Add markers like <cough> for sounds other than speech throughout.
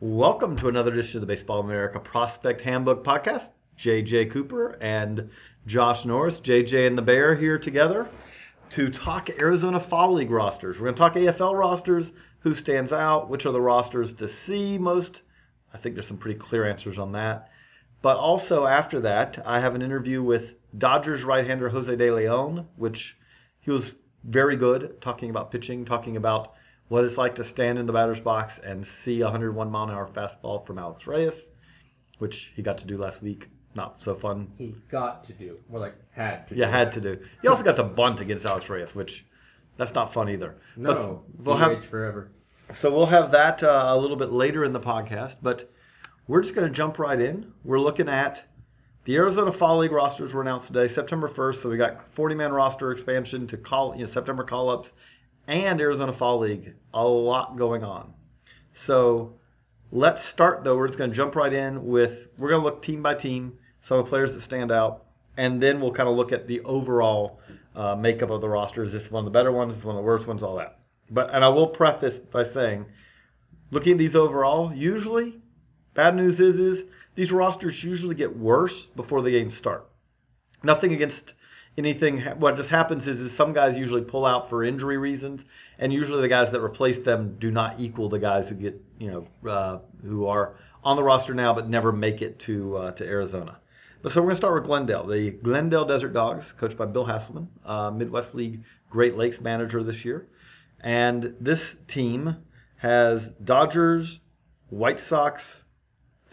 Welcome to another edition of the Baseball America Prospect Handbook Podcast. JJ Cooper and Josh Norris, JJ and the Bear here together to talk Arizona Fall League rosters. We're going to talk AFL rosters, who stands out, which are the rosters to see most. I think there's some pretty clear answers on that. But also after that, I have an interview with Dodgers right-hander Jose De Leon, which he was very good talking about pitching, talking about what it's like to stand in the batter's box and see a 101 mile an hour fastball from Alex Reyes, which he got to do last week. Not so fun. He got to do, more like had to. Yeah, do. had to do. He also got to bunt against Alex Reyes, which that's not fun either. No, But we'll have forever. so we'll have that uh, a little bit later in the podcast, but we're just going to jump right in. We're looking at the Arizona Fall League rosters were announced today, September 1st. So we got 40-man roster expansion to call, you know, September call-ups, and Arizona Fall League. A lot going on. So let's start though. We're just going to jump right in with we're going to look team by team, some of the players that stand out, and then we'll kind of look at the overall uh, makeup of the roster. Is this one of the better ones? Is this one of the worst ones? All that. But and I will preface by saying, looking at these overall, usually, bad news is is these rosters usually get worse before the games start. Nothing against anything. What just happens is, is some guys usually pull out for injury reasons, and usually the guys that replace them do not equal the guys who get you know uh, who are on the roster now but never make it to uh, to Arizona. But so we're going to start with Glendale, the Glendale Desert Dogs, coached by Bill Haselman, uh, Midwest League Great Lakes manager this year. And this team has Dodgers, White Sox,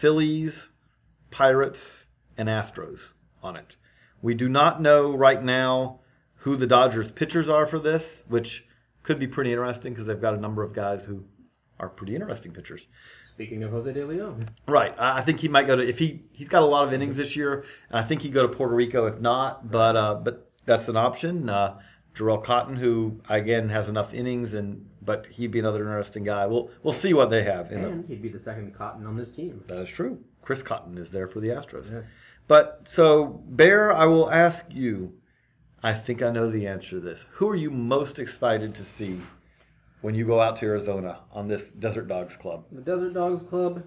Phillies, Pirates, and Astros on it. We do not know right now who the Dodgers pitchers are for this, which could be pretty interesting because they've got a number of guys who are pretty interesting pitchers. Speaking of Jose De Leon, Right. I think he might go to if he he's got a lot of innings this year. And I think he'd go to Puerto Rico if not, but uh, but that's an option. Uh, Jharel Cotton, who again has enough innings, and but he'd be another interesting guy. We'll we'll see what they have. And he'd be the second Cotton on this team. that is true. Chris Cotton is there for the Astros. Yes. But so Bear, I will ask you. I think I know the answer to this. Who are you most excited to see when you go out to Arizona on this Desert Dogs Club? The Desert Dogs Club.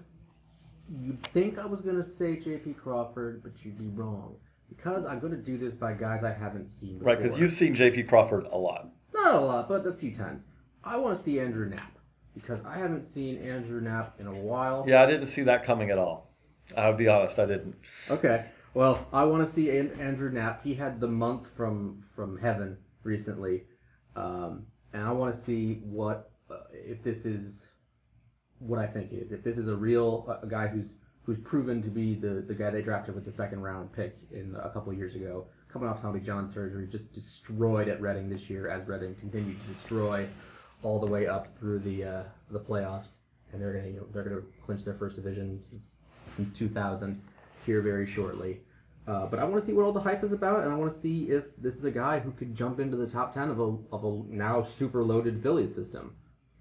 You'd think I was gonna say J.P. Crawford, but you'd be wrong because I'm gonna do this by guys I haven't seen. Before. Right, because you've seen J.P. Crawford a lot. not a lot, but a few times. I want to see Andrew Knapp because I haven't seen Andrew Knapp in a while. Yeah, I didn't see that coming at all. I'll be honest, I didn't. Okay. Well, I want to see Andrew Knapp. He had the month from from heaven recently, um, and I want to see what uh, if this is what I think is. If this is a real uh, guy who's who's proven to be the the guy they drafted with the second round pick in a couple of years ago, coming off Tommy John surgery, just destroyed at Reading this year as Reading continued to destroy all the way up through the uh, the playoffs, and they're gonna you know, they're gonna clinch their first division since 2000 here very shortly. Uh, but I want to see what all the hype is about, and I want to see if this is a guy who could jump into the top 10 of a, of a now super loaded Phillies system.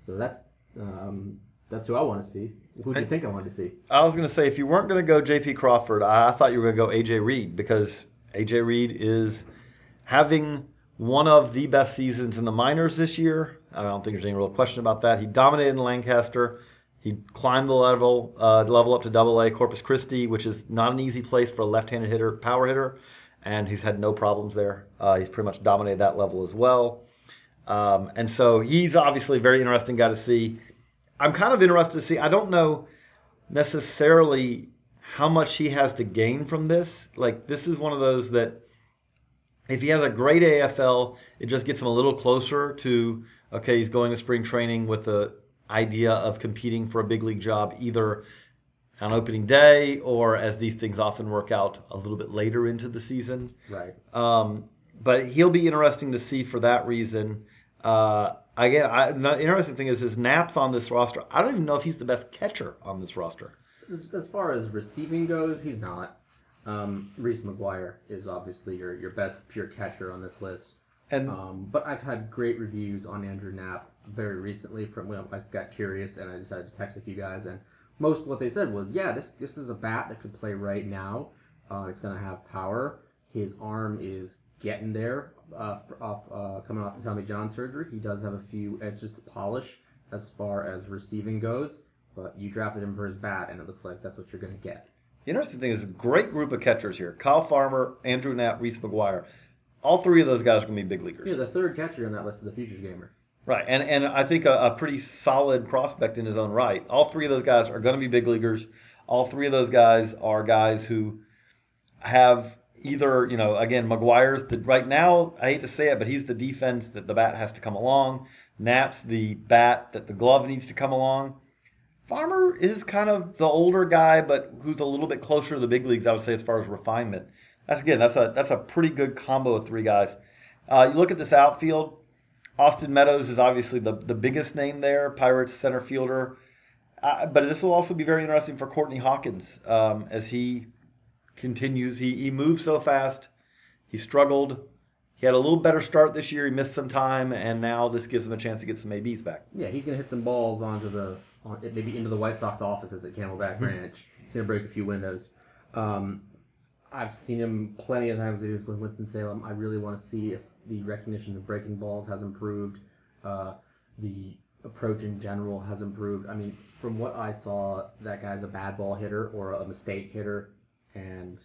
So that's um, that's who I want to see. Who do you think I want to see? I was going to say, if you weren't going to go J.P. Crawford, I, I thought you were going to go A.J. Reed because A.J. Reed is having one of the best seasons in the minors this year. I don't think there's any real question about that. He dominated in Lancaster. He climbed the level uh, level up to Double A Corpus Christi, which is not an easy place for a left-handed hitter, power hitter, and he's had no problems there. Uh, he's pretty much dominated that level as well. Um, and so he's obviously a very interesting guy to see. I'm kind of interested to see. I don't know necessarily how much he has to gain from this. Like this is one of those that if he has a great AFL, it just gets him a little closer to okay, he's going to spring training with the idea of competing for a big league job either on opening day or as these things often work out a little bit later into the season. Right. Um, but he'll be interesting to see for that reason. Uh, again, I, the interesting thing is his Knapp's on this roster. I don't even know if he's the best catcher on this roster. As, as far as receiving goes, he's not. Um, Reese McGuire is obviously your, your best pure catcher on this list. And Um, but I've had great reviews on Andrew Knapp very recently from when I got curious and I decided to text a few guys and most of what they said was, yeah, this this is a bat that could play right now. Uh, it's going to have power. His arm is getting there uh, off uh, coming off the Tommy John surgery. He does have a few edges to polish as far as receiving goes, but you drafted him for his bat, and it looks like that's what you're going to get. the interesting thing is a great group of catchers here. Kyle Farmer, Andrew Knapp, Reese McGuire. All three of those guys are going to be big leaguers. Yeah, the third catcher on that list is a futures gamer. Right, and and I think a, a pretty solid prospect in his own right. All three of those guys are going to be big leaguers. All three of those guys are guys who have either you know again McGuire's the right now I hate to say it, but he's the defense that the bat has to come along. Knapp's the bat that the glove needs to come along. Farmer is kind of the older guy, but who's a little bit closer to the big leagues, I would say, as far as refinement. That's again, that's a that's a pretty good combo of three guys. Uh, you look at this outfield. Austin Meadows is obviously the, the biggest name there, Pirates center fielder. Uh, but this will also be very interesting for Courtney Hawkins um, as he continues. He, he moves so fast. He struggled. He had a little better start this year. He missed some time, and now this gives him a chance to get some ABs back. Yeah, he's gonna hit some balls onto the on, maybe into the White Sox offices at Camelback Ranch. He's gonna break a few windows. Um, I've seen him plenty of times he was with Winston Salem. I really want to see if the recognition of breaking balls has improved. Uh, the approach in general has improved. I mean, from what I saw, that guy's a bad ball hitter or a mistake hitter, and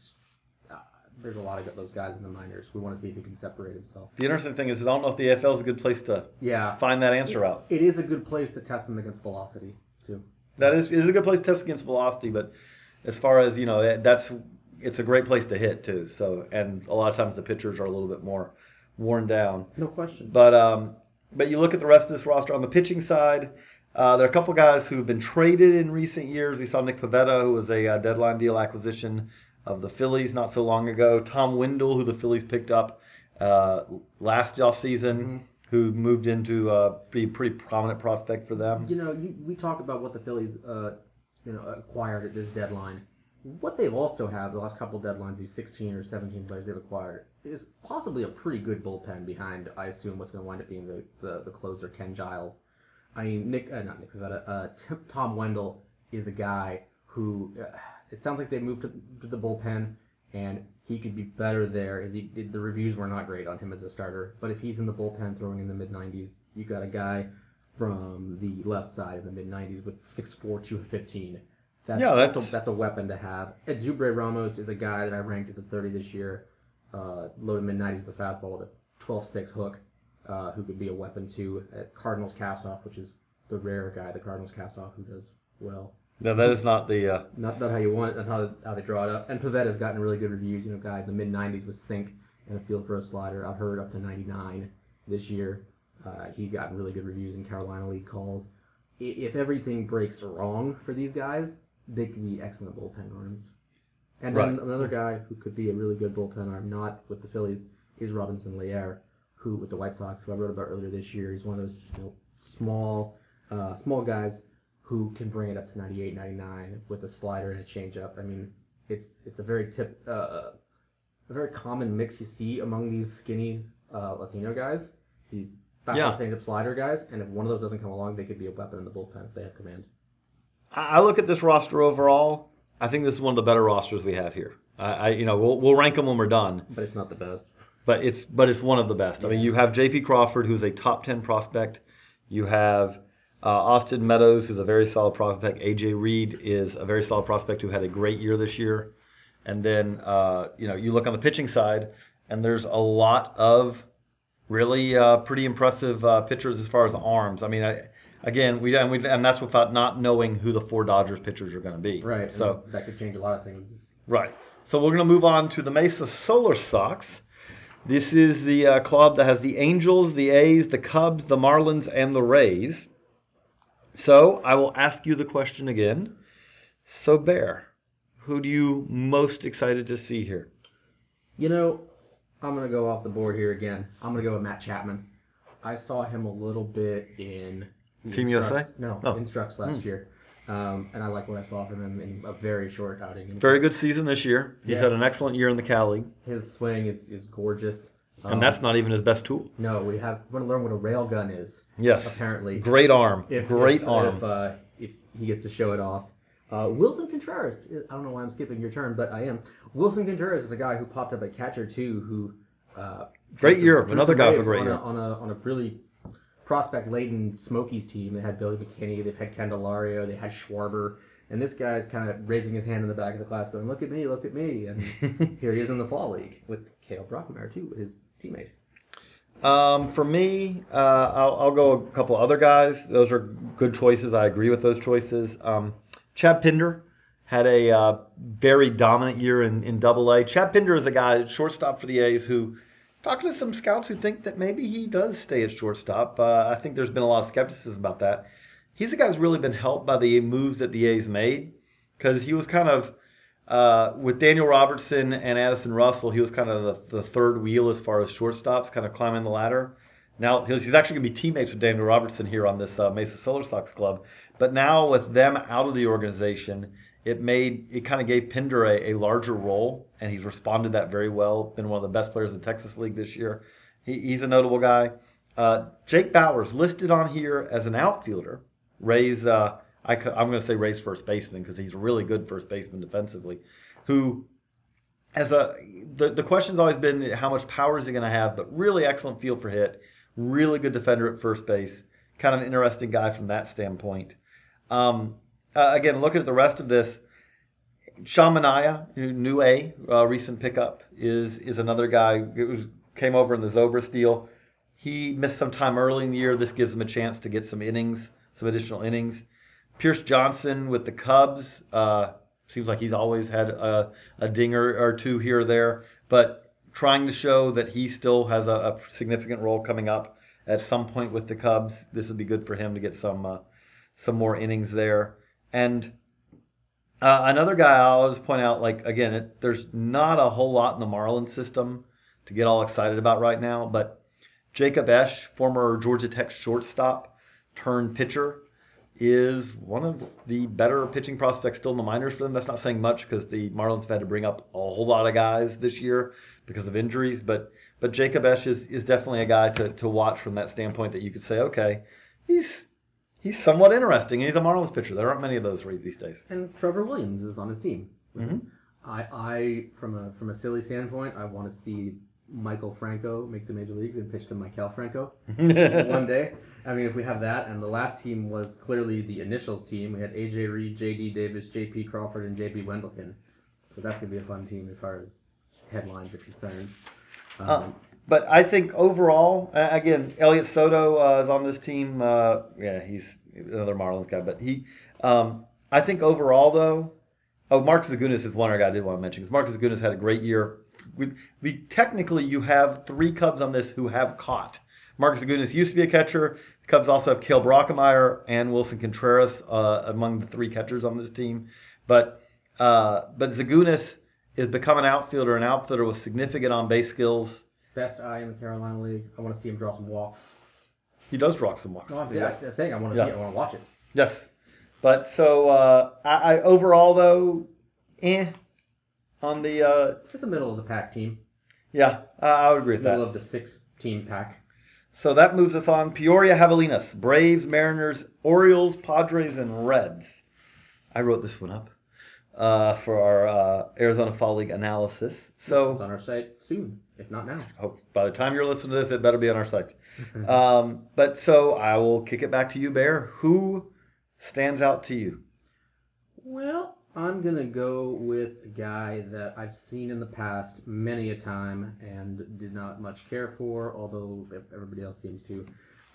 uh, there's a lot of those guys in the minors. We want to see if he can separate himself. The interesting thing is, I don't know if the AFL is a good place to Yeah, find that answer out. it is a good place to test him against velocity too. That is, it is a good place to test against velocity, but as far as you know, that's it's a great place to hit too. So, and a lot of times the pitchers are a little bit more worn down. No question. But um, but you look at the rest of this roster on the pitching side. Uh, there are a couple guys who have been traded in recent years. We saw Nick Pivetta, who was a uh, deadline deal acquisition of the Phillies not so long ago. Tom Windle, who the Phillies picked up uh, last off season, Mm-hmm. who moved into uh, be a pretty prominent prospect for them. You know, you, we talk about what the Phillies, uh, you know, acquired at this deadline. What they've also had the last couple of deadlines, these 16 or 17 players they've acquired, is possibly a pretty good bullpen behind. I assume what's going to wind up being the, the, the closer, Ken Giles. I mean, Nick, uh, not Nick Pivetta, uh, T- Tom Windle is a guy who uh, it sounds like they moved to, to the bullpen, and he could be better there. As he, the reviews were not great on him as a starter, but if he's in the bullpen throwing in the mid 90s, you got a guy from the left side in the mid 90s with 6'4", 215. That's, Yeah, that's, that's- a, that's a weapon to have. Edubray Ramos is a guy that I ranked at the 30 this year, uh, low to mid 90s with a fastball with a 12-6 hook, uh, who could be a weapon too. At Cardinals Castoff, which is the rare guy, the Cardinals Castoff who does well. No, that is not the. Uh, Not not how you want it, not how, how they draw it up. And Pivetta's gotten really good reviews. You know, guy in the mid 90s with sink and a field for a slider. I've heard up to 99 this year. Uh, he got really good reviews in Carolina League calls. If everything breaks wrong for these guys, they could be excellent bullpen arms. And then Right. another guy who could be a really good bullpen arm, not with the Phillies, is Robinson Leyer, who with the White Sox, who I wrote about earlier this year. He's one of those you know, small, uh, small guys who can bring it up to 98, 99 with a slider and a changeup. I mean, it's it's a very tip, uh, a very common mix you see among these skinny uh, Latino guys. These fastball Yeah. changeup slider guys, and if one of those doesn't come along, they could be a weapon in the bullpen if they have command. I I look at this roster overall. I think this is one of the better rosters we have here. I, I you know, we'll we'll rank them when we're done. But it's not the best. but it's but it's one of the best. I mean, you have J.P. Crawford, who's a top ten prospect. You have uh, Austin Meadows, who's a very solid prospect. A.J. Reed is a very solid prospect who had a great year this year. And then uh, you know you look on the pitching side, and there's a lot of really uh, pretty impressive uh, pitchers as far as the arms. I mean, I again, we and we and that's without not knowing who the four Dodgers pitchers are going to be. Right. and So that could change a lot of things. right. So we're going to move on to the Mesa Solar Sox. This is the uh, club that has the Angels, the A's, the Cubs, the Marlins, and the Rays. So I will ask you the question again. So Bear, who do you most excited to see here? You know, I'm gonna go off the board here again. I'm gonna go with Matt Chapman. I saw him a little bit in Team USA? No, Oh. Instructs last year, um, and I like what I saw from him in a very short outing. Very good season this year. He's Yeah. had an excellent year in the Cal League, His swing is, is gorgeous. Um, and that's not even his best tool. no. We have want to learn what a rail gun is. Yes, Apparently, great arm, if, great if, arm. If, uh, if he gets to show it off. Uh, Willson Contreras. I don't know why I'm skipping your turn, but I am. Willson Contreras is a guy who popped up at catcher too, who uh, Great year, another guy with a great on year. On a on a really prospect laden Smokies team. They had Billy McKinney, they've had Candelario, they had Schwarber, and this guy's kind of raising his hand in the back of the class, going, "Look at me, look at me!" And <laughs> here he is in the fall league with Cael Brockmeyer too, his teammate. Um, for me, uh, I'll, I'll go a couple other guys. Those are good choices. I agree with those choices. Um, Chad Pinder had a uh, very dominant year in, in Double A. Chad Pinder is a guy, shortstop for the A's, who talking to some scouts who think that maybe he does stay at shortstop. Uh, I think there's been a lot of skepticism about that. He's a guy who's really been helped by the moves that the A's made because he was kind of uh, with Daniel Robertson and Addison Russell, he was kind of the, the third wheel as far as shortstops, kind of climbing the ladder. Now he's, actually going to be teammates with Daniel Robertson here on this uh, Mesa Solar Sox club. But now with them out of the organization, it made it kind of gave Pinder a, a larger role, and he's responded that very well. Been one of the best players in the Texas League this year. He, he's a notable guy. Uh, Jake Bauers listed on here as an outfielder. Ray's uh, I, am going to say Ray's first baseman because he's a really good first baseman defensively. Who, as a the the question's always been how much power is he going to have, but really excellent feel for hit, really good defender at first base, kind of an interesting guy from that standpoint. Um, uh, again, looking at the rest of this, Manaea, uh, recent pickup, is is another guy who came over in the Zobrist deal. He missed some time early in the year. This gives him a chance to get some innings, some additional innings. Pierce Johnson with the Cubs. Uh, seems like he's always had a, a dinger or two here or there, but trying to show that he still has a, a significant role coming up at some point with the Cubs. This would be good for him to get some uh, some more innings there. And uh, another guy I'll just point out, like again, it, there's not a whole lot in the Marlins system to get all excited about right now, but Jacob Esch, former Georgia Tech shortstop turned pitcher, is one of the better pitching prospects still in the minors for them. That's not saying much because the Marlins have had to bring up a whole lot of guys this year because of injuries, but but Jacob Esch is, is definitely a guy to, to watch from that standpoint that you could say, okay, he's he's somewhat interesting and he's a Marlins pitcher. There aren't many of those right these days. And Trevor Williams is on his team. Mhm. I, I from a from a silly standpoint, I want to see Michael Franco make the major leagues and pitch to Michael Franco <laughs> one day. I mean, if we have that, and the last team was clearly the initials team. We had AJ Reed, JD Davis, JP Crawford, and JB Wendelken. So that's gonna be a fun team as far as headlines are concerned. Um, Uh, but I think overall, again, Elliot Soto uh, is on this team. Uh, yeah, he's another Marlins guy, but he. Um, I think overall though, oh, Mark Zagunis is one guy I did want to mention because Mark Zagunis had a great year. We, we technically you have three Cubs on this who have caught. Mark Zagunis used to be a catcher. The Cubs also have Cael Brockmeyer and Willson Contreras uh, among the three catchers on this team. But uh, but Zagunis is become an outfielder, an outfielder with significant on base skills. Best eye in the Carolina League. I want to see him draw some walks. He does draw some walks. No, I'm, I'm saying I want to see it. I want to watch it. Yes. But so uh, I, I overall though, eh, on the uh, It's the middle of the pack team. yeah, I, I would agree with Middle that. of the six team pack. So that moves us on. Peoria Javelinas, Braves, Mariners, Orioles, Padres, and Reds. I wrote this one up uh, for our uh, Arizona Fall League analysis. It's So on our site soon, if not now. hope by the time you're listening to this, it better be on our site. <laughs> Um, but so I will kick it back to you, Bear. Who stands out to you? Well, I'm gonna go with a guy that I've seen in the past many a time and did not much care for, although everybody else seems to.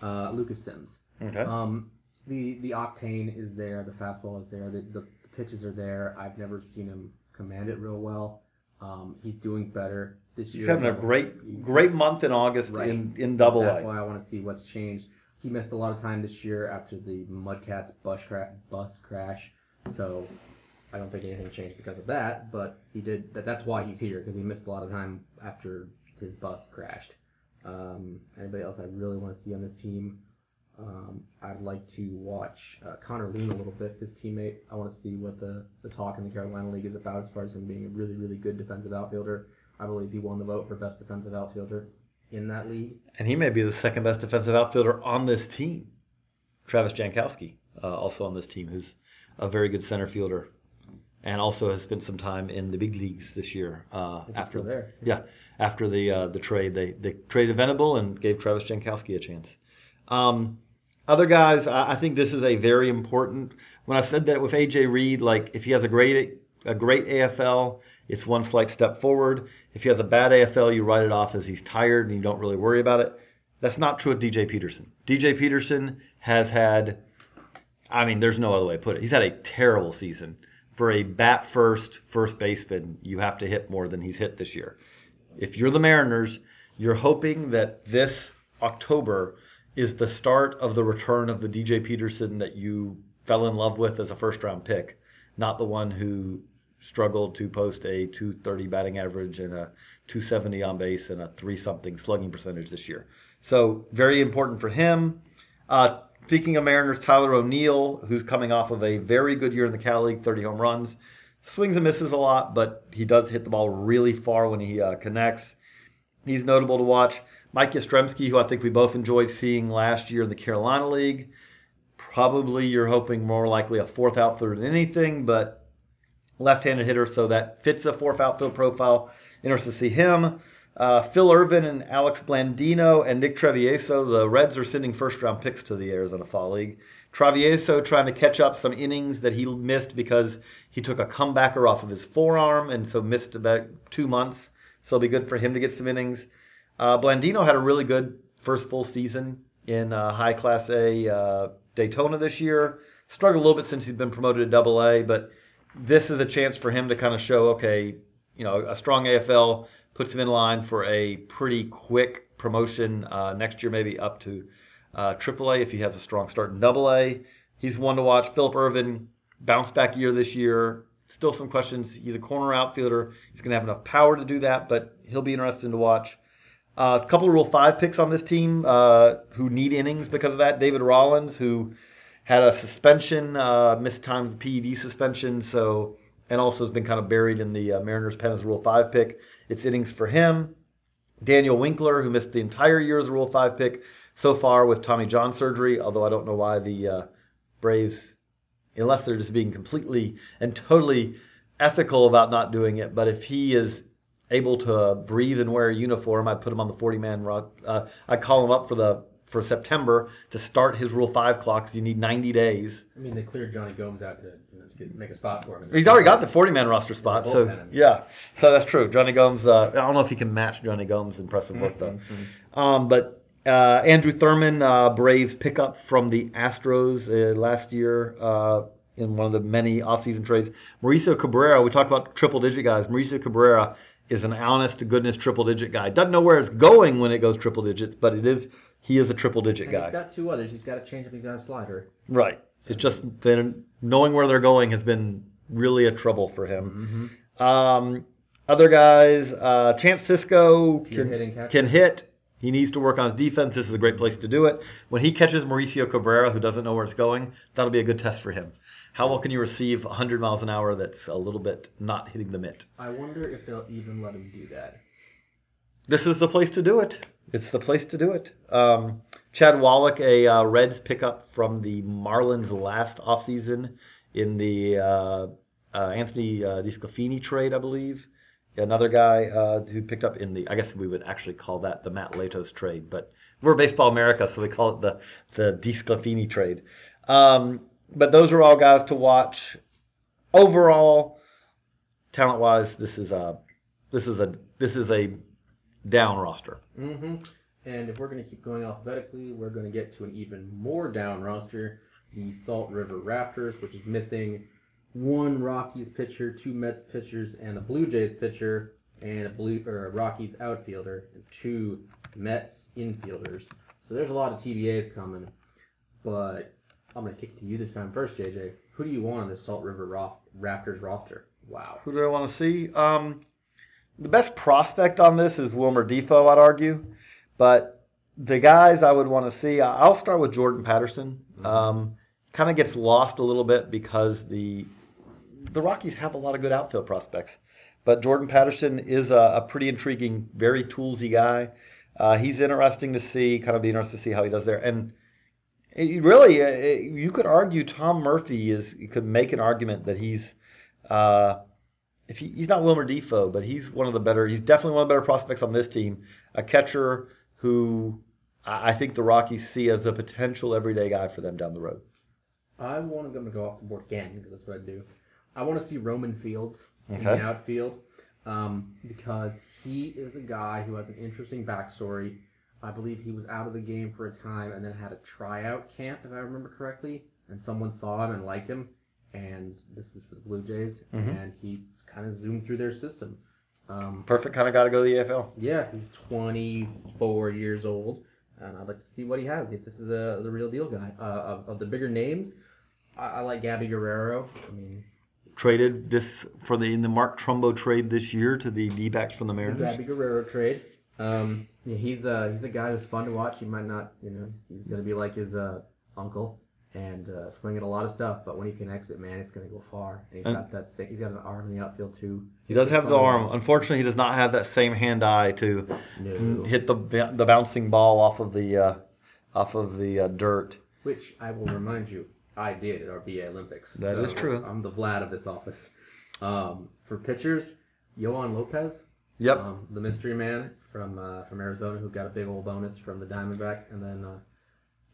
Uh, Lucas Sims. Okay. Um, the the octane is there, the fastball is there, the, the, the pitches are there. I've never seen him command it real well. Um, he's doing better this He's having a great great month in August Right. in in Double That's A. why I want to see what's changed. He missed a lot of time this year after the Mudcats bus, cra- bus crash, so I don't think anything changed because of that. But he did. That, that's why he's here because he missed a lot of time after his bus crashed. Um, anybody else I really want to see on this team? Um, I'd like to watch uh, Connor Lien a little bit, his teammate. I want to see what the, the talk in the Carolina League is about as far as him being a really, really good defensive outfielder. I believe he won the vote for best defensive outfielder in that league. And he may be the second best defensive outfielder on this team. Travis Jankowski, uh, also on this team, who's a very good center fielder, and also has spent some time in the big leagues this year. Uh, after still there. yeah, after the uh, the trade, they they traded Venable and gave Travis Jankowski a chance. Um, other guys, I, I think this is a very important. When I said that with AJ Reed, like if he has a great a great AFL, it's one slight step forward. If he has a bad AFL, you write it off as he's tired and you don't really worry about it. That's not true with DJ Peterson. DJ Peterson has had, I mean, there's no other way to put it. He's had a terrible season. For a bat first first baseman, you have to hit more than he's hit this year. If you're the Mariners, you're hoping that this October is the start of the return of the DJ Peterson that you fell in love with as a first round pick, not the one who struggled to post a 230 batting average and a 270 on base and a 3 something slugging percentage this year. So, very important for him. Uh, speaking of Mariners, Tyler O'Neill, who's coming off of a very good year in the Cal League, 30 home runs, swings and misses a lot, but he does hit the ball really far when he uh, connects. He's notable to watch. Mike Yastrzemski, who I think we both enjoyed seeing last year in the Carolina League. Probably you're hoping more likely a fourth outfielder than anything, but left-handed hitter, so that fits a fourth outfield profile. Interested to see him. Uh, Phil Ervin and Alex Blandino and Nick Travieso. The Reds are sending first-round picks to the Arizona Fall League. Travieso trying to catch up some innings that he missed because he took a comebacker off of his forearm and so missed about two months. So it'll be good for him to get some innings. Uh, Blandino had a really good first full season in uh, High Class A uh, Daytona this year. Struggled a little bit since he's been promoted to Double A, but this is a chance for him to kind of show, okay, you know, a strong AFL puts him in line for a pretty quick promotion uh, next year, maybe up to uh, AAA if he has a strong start in Double A. He's one to watch. Phillip Ervin, bounce back year this year. Still some questions. He's a corner outfielder. He's going to have enough power to do that, but he'll be interesting to watch. Uh, a couple of Rule 5 picks on this team uh, who need innings because of that. David Rollins, who had a suspension, uh, missed time of the PED suspension, so and also has been kind of buried in the uh, Mariners pen as Rule 5 pick. It's innings for him. Daniel Winkler, who missed the entire year as a Rule 5 pick so far with Tommy John surgery, although I don't know why the uh, Braves, unless they're just being completely and totally ethical about not doing it, but if he is able to breathe and wear a uniform, I'd put him on the 40 man. Uh, I'd call him up for the for September to start his Rule 5 clock because you need 90 days. I mean, they cleared Jonny Gomes out to, you know, make a spot for him. He's already got the 40 man roster spot, so bullpen, I mean. yeah, so that's true. Jonny Gomes, uh, I don't know if he can match Jonny Gomes' impressive work though. Um, but uh, Andrew Thurman, uh, Braves pickup from the Astros uh, last year uh, in one of the many offseason trades. Mauricio Cabrera, we talk about triple digit guys. Mauricio Cabrera is an honest to goodness triple digit guy. Doesn't know where it's going when it goes triple digits, but it is he is a triple digit And guy. he's got two others. He's got a changeup. He's got a slider. Right. It's just then knowing where they're going has been really a trouble for him. Um, other guys, uh, Chance Sisco can, can hit. He needs to work on his defense. This is a great place to do it. When he catches Mauricio Cabrera, who doesn't know where it's going, that'll be a good test for him. How well can you receive 100 miles an hour that's a little bit not hitting the mitt? I wonder if they'll even let him do that. This is the place to do it. It's the place to do it. Um, Chad Wallach, a uh, Reds pickup from the Marlins last offseason in the uh, uh, Anthony uh, DeSclafani trade, I believe. Another guy uh, who picked up in the, I guess we would actually call that the Matt Latos trade, but we're Baseball America, so we call it the the DeSclafani trade. Um, but those are all guys to watch. Overall, talent-wise, this is a this is a this is a down roster. Mm-hmm. And if we're going to keep going alphabetically, we're going to get to an even more down roster the Salt River Raptors, which is missing one Rockies pitcher, two Mets pitchers, and a Blue Jays pitcher, and a Blue or a Rockies outfielder, and two Mets infielders. So there's a lot of TBAs coming. But I'm gonna kick to you this time first, JJ. Who do you want on the Salt River Rof- Raptors roster? Wow. Who do I want to see? Um, the best prospect on this is Wilmer Difo, I'd argue. But the guys I would want to see, I'll start with Jordan Patterson. Um, kind of gets lost a little bit because the the Rockies have a lot of good outfield prospects. But Jordan Patterson is a, a pretty intriguing, very toolsy guy. Uh, he's interesting to see, kind of be interested to see how he does there. And it, really, uh, you could argue Tom Murphy is, you could make an argument that he's, uh, if he, he's not Wilmer Difo, but he's one of the better, he's definitely one of the better prospects on this team. A catcher who I think the Rockies see as a potential everyday guy for them down the road. I want them to go off the board again because that's what I do. I want to see Roemon Fields in the outfield um, because he is a guy who has an interesting backstory. I believe he was out of the game for a time and then had a tryout camp, if I remember correctly, and someone saw him and liked him. And this is for the Blue Jays, Mhm. and he kind of zoomed through their system. Um, Perfect kind of got to go to the AFL. yeah, he's 24 years old, and I'd like to see what he has. If this is a the real deal guy. Uh, of, of the bigger names, I, I like Gabby Guerrero. I mean, Traded this for the in the Mark Trumbo trade this year to the D-backs from the the Mariners. Gabby Guerrero trade. Um, yeah, he's uh, he's a guy who's fun to watch. He might not, you know, he's gonna be like his uh, uncle and uh, swing at a lot of stuff. But when he connects it, man, it's gonna go far. And he's And- got that. He's got an arm in the outfield too. He does have the arm. Unfortunately, he does not have that same hand-eye to No. hit the the bouncing ball off of the uh, off of the uh, dirt. Which I will remind you, I did at our BA Olympics. That That is true. I'm the Vlad of this office. Um, for pitchers, Yoan Lopez, Yep. um, the mystery man from uh, from Arizona, who got a big old bonus from the Diamondbacks, and then uh,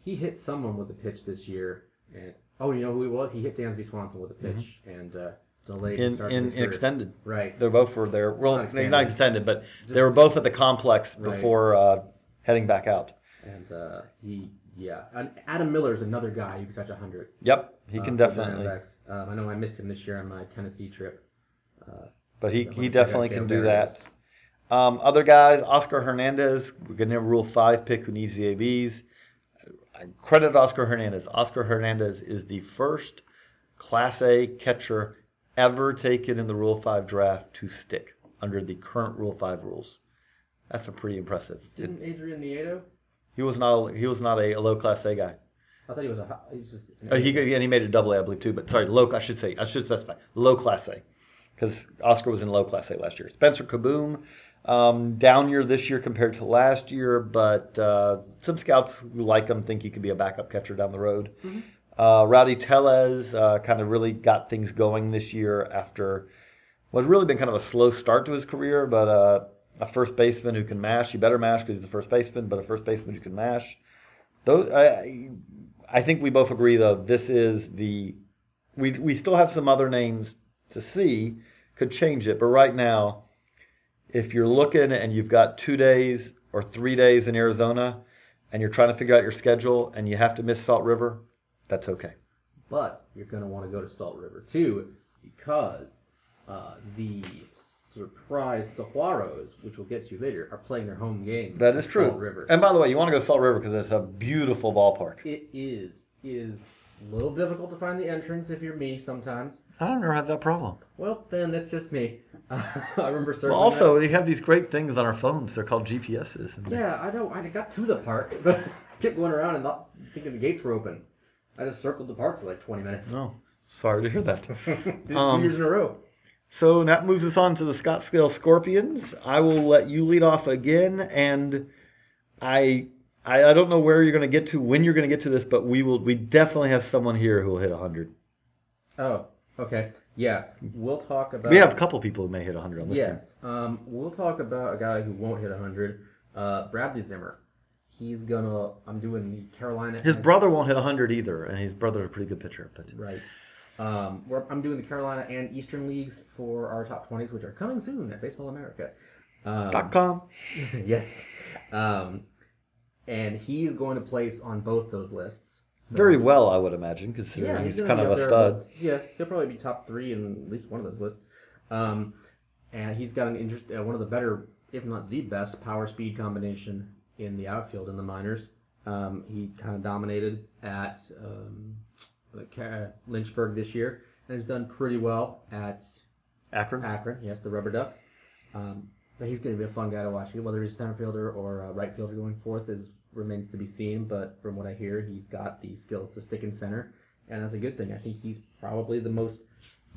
he hit someone with a pitch this year. And oh, you know who he was? He hit Dansby Swanson with a pitch and uh, delayed Mm-hmm. in start in, in extended. Right. They were both were there. Well, Not they're not extended. extended, but Just- they were both at the complex Right. before uh, heading back out. And uh, he, yeah, and Adam Miller is another guy who can touch 100. Yep, he uh, can definitely. Um, I know I missed him this year on my Tennessee trip. Uh, But he, he definitely can do that. Um, other guys, Oscar Hernandez, we're going to Rule 5 pick who needs the ABs. I credit Oscar Hernandez. Oscar Hernandez is the first Class A catcher ever taken in the Rule 5 draft to stick under the current Rule 5 rules. That's a pretty impressive. Didn't Adrian Nieto? He was not a, he was not a, a low Class A guy. I thought he was a. hi- He's just. an Uh, he and he made a double A, I believe too. But sorry, low. I should say I should specify low class A, because Oscar was in low class A last year. Spencer Kieboom, um, down year this year compared to last year, but uh, some scouts who like him think he could be a backup catcher down the road. Uh, Rowdy Tellez uh, kind of really got things going this year after what had really been kind of a slow start to his career, but uh, a first baseman who can mash. He better mash because he's the first baseman, but a first baseman who can mash. Those, I, I think we both agree though. This is the we we still have some other names to see could change it, but right now, if you're looking and you've got two days or three days in Arizona, and you're trying to figure out your schedule and you have to miss Salt River, that's okay. But you're going to want to go to Salt River too, because uh, the surprise Saguaros, which we'll get to later, are playing their home game. That is true. Salt River. And by the way, you want to go to Salt River because it's a beautiful ballpark. it is it is a little difficult to find the entrance if you're me sometimes. I don't ever have that problem. Well, then that's just me. <laughs> I remember circling. Well, also, that. we have these great things on our phones. They're called GPSs. Yeah, I know. I got to the park, <laughs> but kept going around and not thinking the gates were open. I just circled the park for like 20 minutes. Oh, sorry to hear that. <laughs> Did it Um, two years in a row. So that moves us on to the Scottsdale Scorpions. I will let you lead off again, and I I, I don't know where you're going to get to, when you're going to get to this, but we will. We definitely have someone here who will hit 100. Oh, okay. Yeah, we'll talk about. We have a couple people who may hit 100 on this Yes. team. Um, we'll talk about a guy who won't hit 100. Uh, Bradley Zimmer. He's gonna. I'm doing the Carolina. His brother won't hit 100 either, and his brother's a pretty good pitcher. But Right. Um, we're, I'm doing the Carolina and Eastern leagues for our top 20s, which are coming soon at Baseball America. Um, dot com. <laughs> yes. Um, and he's going to place on both those lists. Very well, I would imagine, considering Yeah, he's, gonna kind of a stud. Yeah, he'll probably be top three in at least one of those lists. Um, and he's got an interest, uh, one of the better, if not the best, power speed combination in the outfield in the minors. Um, he kind of dominated at um, uh, Lynchburg this year and has done pretty well at Akron. Akron. Yes, the Rubber Ducks. Um, but he's going to be a fun guy to watch. Whether he's center fielder or uh, right fielder going forth is remains to be seen. But from what I hear, he's got the skills to stick in center, and that's a good thing. I think he's probably the most,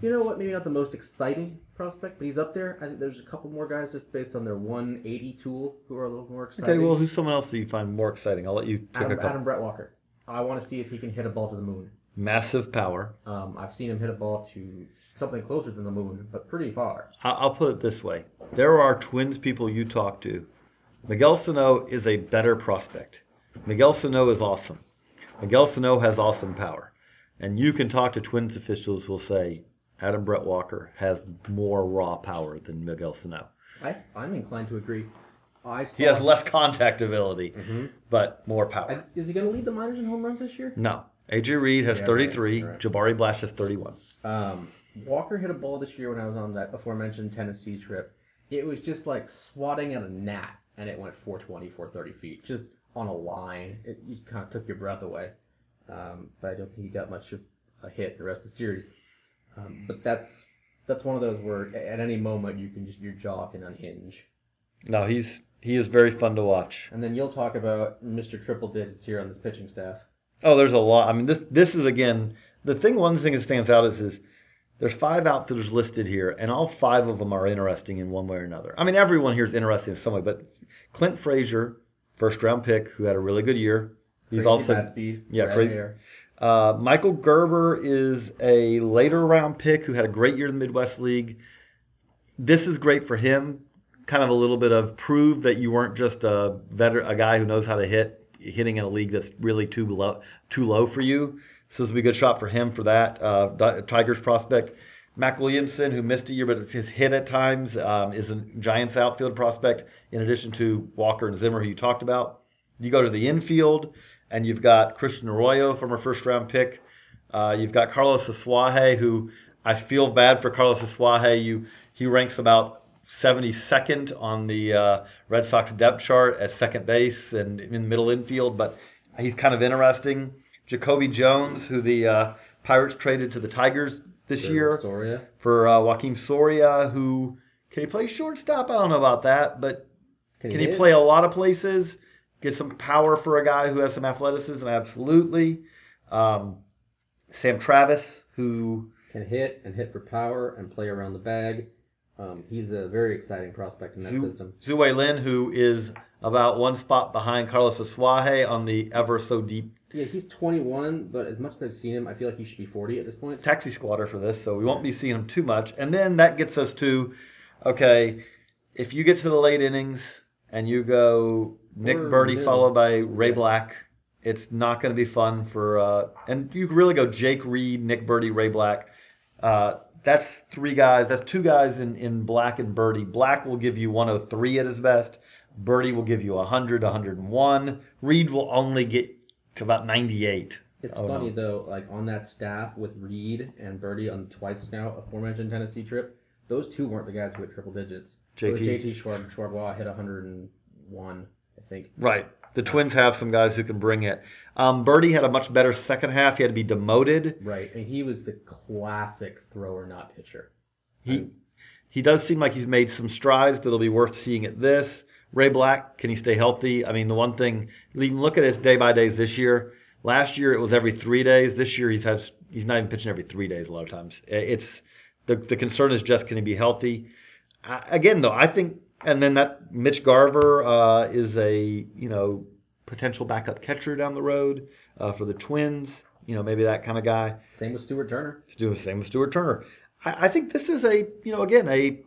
you know what, maybe not the most exciting prospect, but he's up there. I think there's a couple more guys just based on their 180 tool who are a little more exciting. Okay, well, who's someone else that you find more exciting? I'll let you pick a Adam, couple. Adam Brett Walker. I want to see if he can hit a ball to the moon. Massive power. Um, I've seen him hit a ball to something closer than the moon, but pretty far. I'll put it this way: there are Twins people you talk to. Miguel Sano is a better prospect. Miguel Sano is awesome. Miguel Sano has awesome power, and you can talk to Twins officials who will say Adam Brett Walker has more raw power than Miguel Sano. I, I'm inclined to agree. I He has less contact ability, hmm but more power. Is he going to lead the minors in home runs this year? No, AJ Reed has Yeah, right, 33. right. Jabari Blash has 31. Um, Walker hit a ball this year when I was on that aforementioned Tennessee trip. It was just like swatting at a gnat, and it went 420, 430 feet, just on a line. It just kind of took your breath away. Um, but I don't think he got much of a hit the rest of the series. Um, but that's that's one of those where at any moment you can just your jaw can unhinge. No, he's he is very fun to watch. And then you'll talk about Mr. Triple Digits here on this pitching staff. Oh, there's a lot. I mean, this this is again the thing. One thing that stands out is is there's five outfielders listed here, and all five of them are interesting in one way or another. I mean, everyone here is interesting in some way, but Clint Frazier, first round pick, who had a really good year. He's Crazy also bat speed, yeah, red crazy- Uh, Michael Gerber is a later round pick who had a great year in the Midwest League. This is great for him. Kind of a little bit of prove that you weren't just a veteran, a guy who knows how to hit, hitting in a league that's really too low, too low for you. So this will be a good shot for him for that. Uh, Tigers prospect. Mac Williamson, who missed a year but has hit at times, um, is a Giants outfield prospect. In addition to Walker and Zimmer, who you talked about. You go to the infield, and you've got Christian Arroyo from our first round pick. Uh, you've got Carlos Asuaje, who I feel bad for Carlos Asuaje. You he ranks about 72nd on the uh, Red Sox depth chart at second base and in middle infield, but he's kind of interesting. Jacoby Jones, who the uh, Pirates traded to the Tigers this For year Soria. for uh, Joaquin Soria, who can he play shortstop? I don't know about that, but can he hit? play a lot of places? Get some power for a guy who has some athleticism? Absolutely. Um, Sam Travis, who Can hit and hit for power and play around the bag. Um, he's a very exciting prospect in that Zhu system. Wei Lin, who is about one spot behind Carlos Asuaje on the ever so deep Yeah, he's 21, but as much as I've seen him, I feel like he should be 40 at this point. taxi squatter for this, so we won't be seeing him too much. And then that gets us to, okay, if you get to the late innings and you go Nick Or Burdi mid. followed by Ray Yeah. Black, it's not going to be fun for. Uh, and you could really go Jake Reed, Nick Burdi, Ray Black. Uh, that's three guys. That's two guys in, in Black and Burdi. Black will give you 103 at his best. Burdi will give you 100, 101. Reed will only get to about 98. It's Oh, funny no. though, like on that staff with Reed and Burdi on twice now aforementioned Tennessee trip, those two weren't the guys who hit triple digits. JT. JT Schwab, Chargois hit 101, I think. Right. The Twins have some guys who can bring it. Um, Burdi had a much better second half. He had to be demoted. Right, and he was the classic thrower, not pitcher. He he does seem like he's made some strides, but it'll be worth seeing at this. Ray Black, can he stay healthy? I mean, the one thing, you can look at his day by days this year. Last year it was every three days. This year he's had he's not even pitching every three days a lot of times. It's the the concern is just can he be healthy? I, again though, I think, and then that Mitch Garver uh, is a you know potential backup catcher down the road uh, for the Twins. You know maybe that kind of guy Same with Stuart Turner. to do the same with Stuart Turner. I, I think this is a, you know, again, a,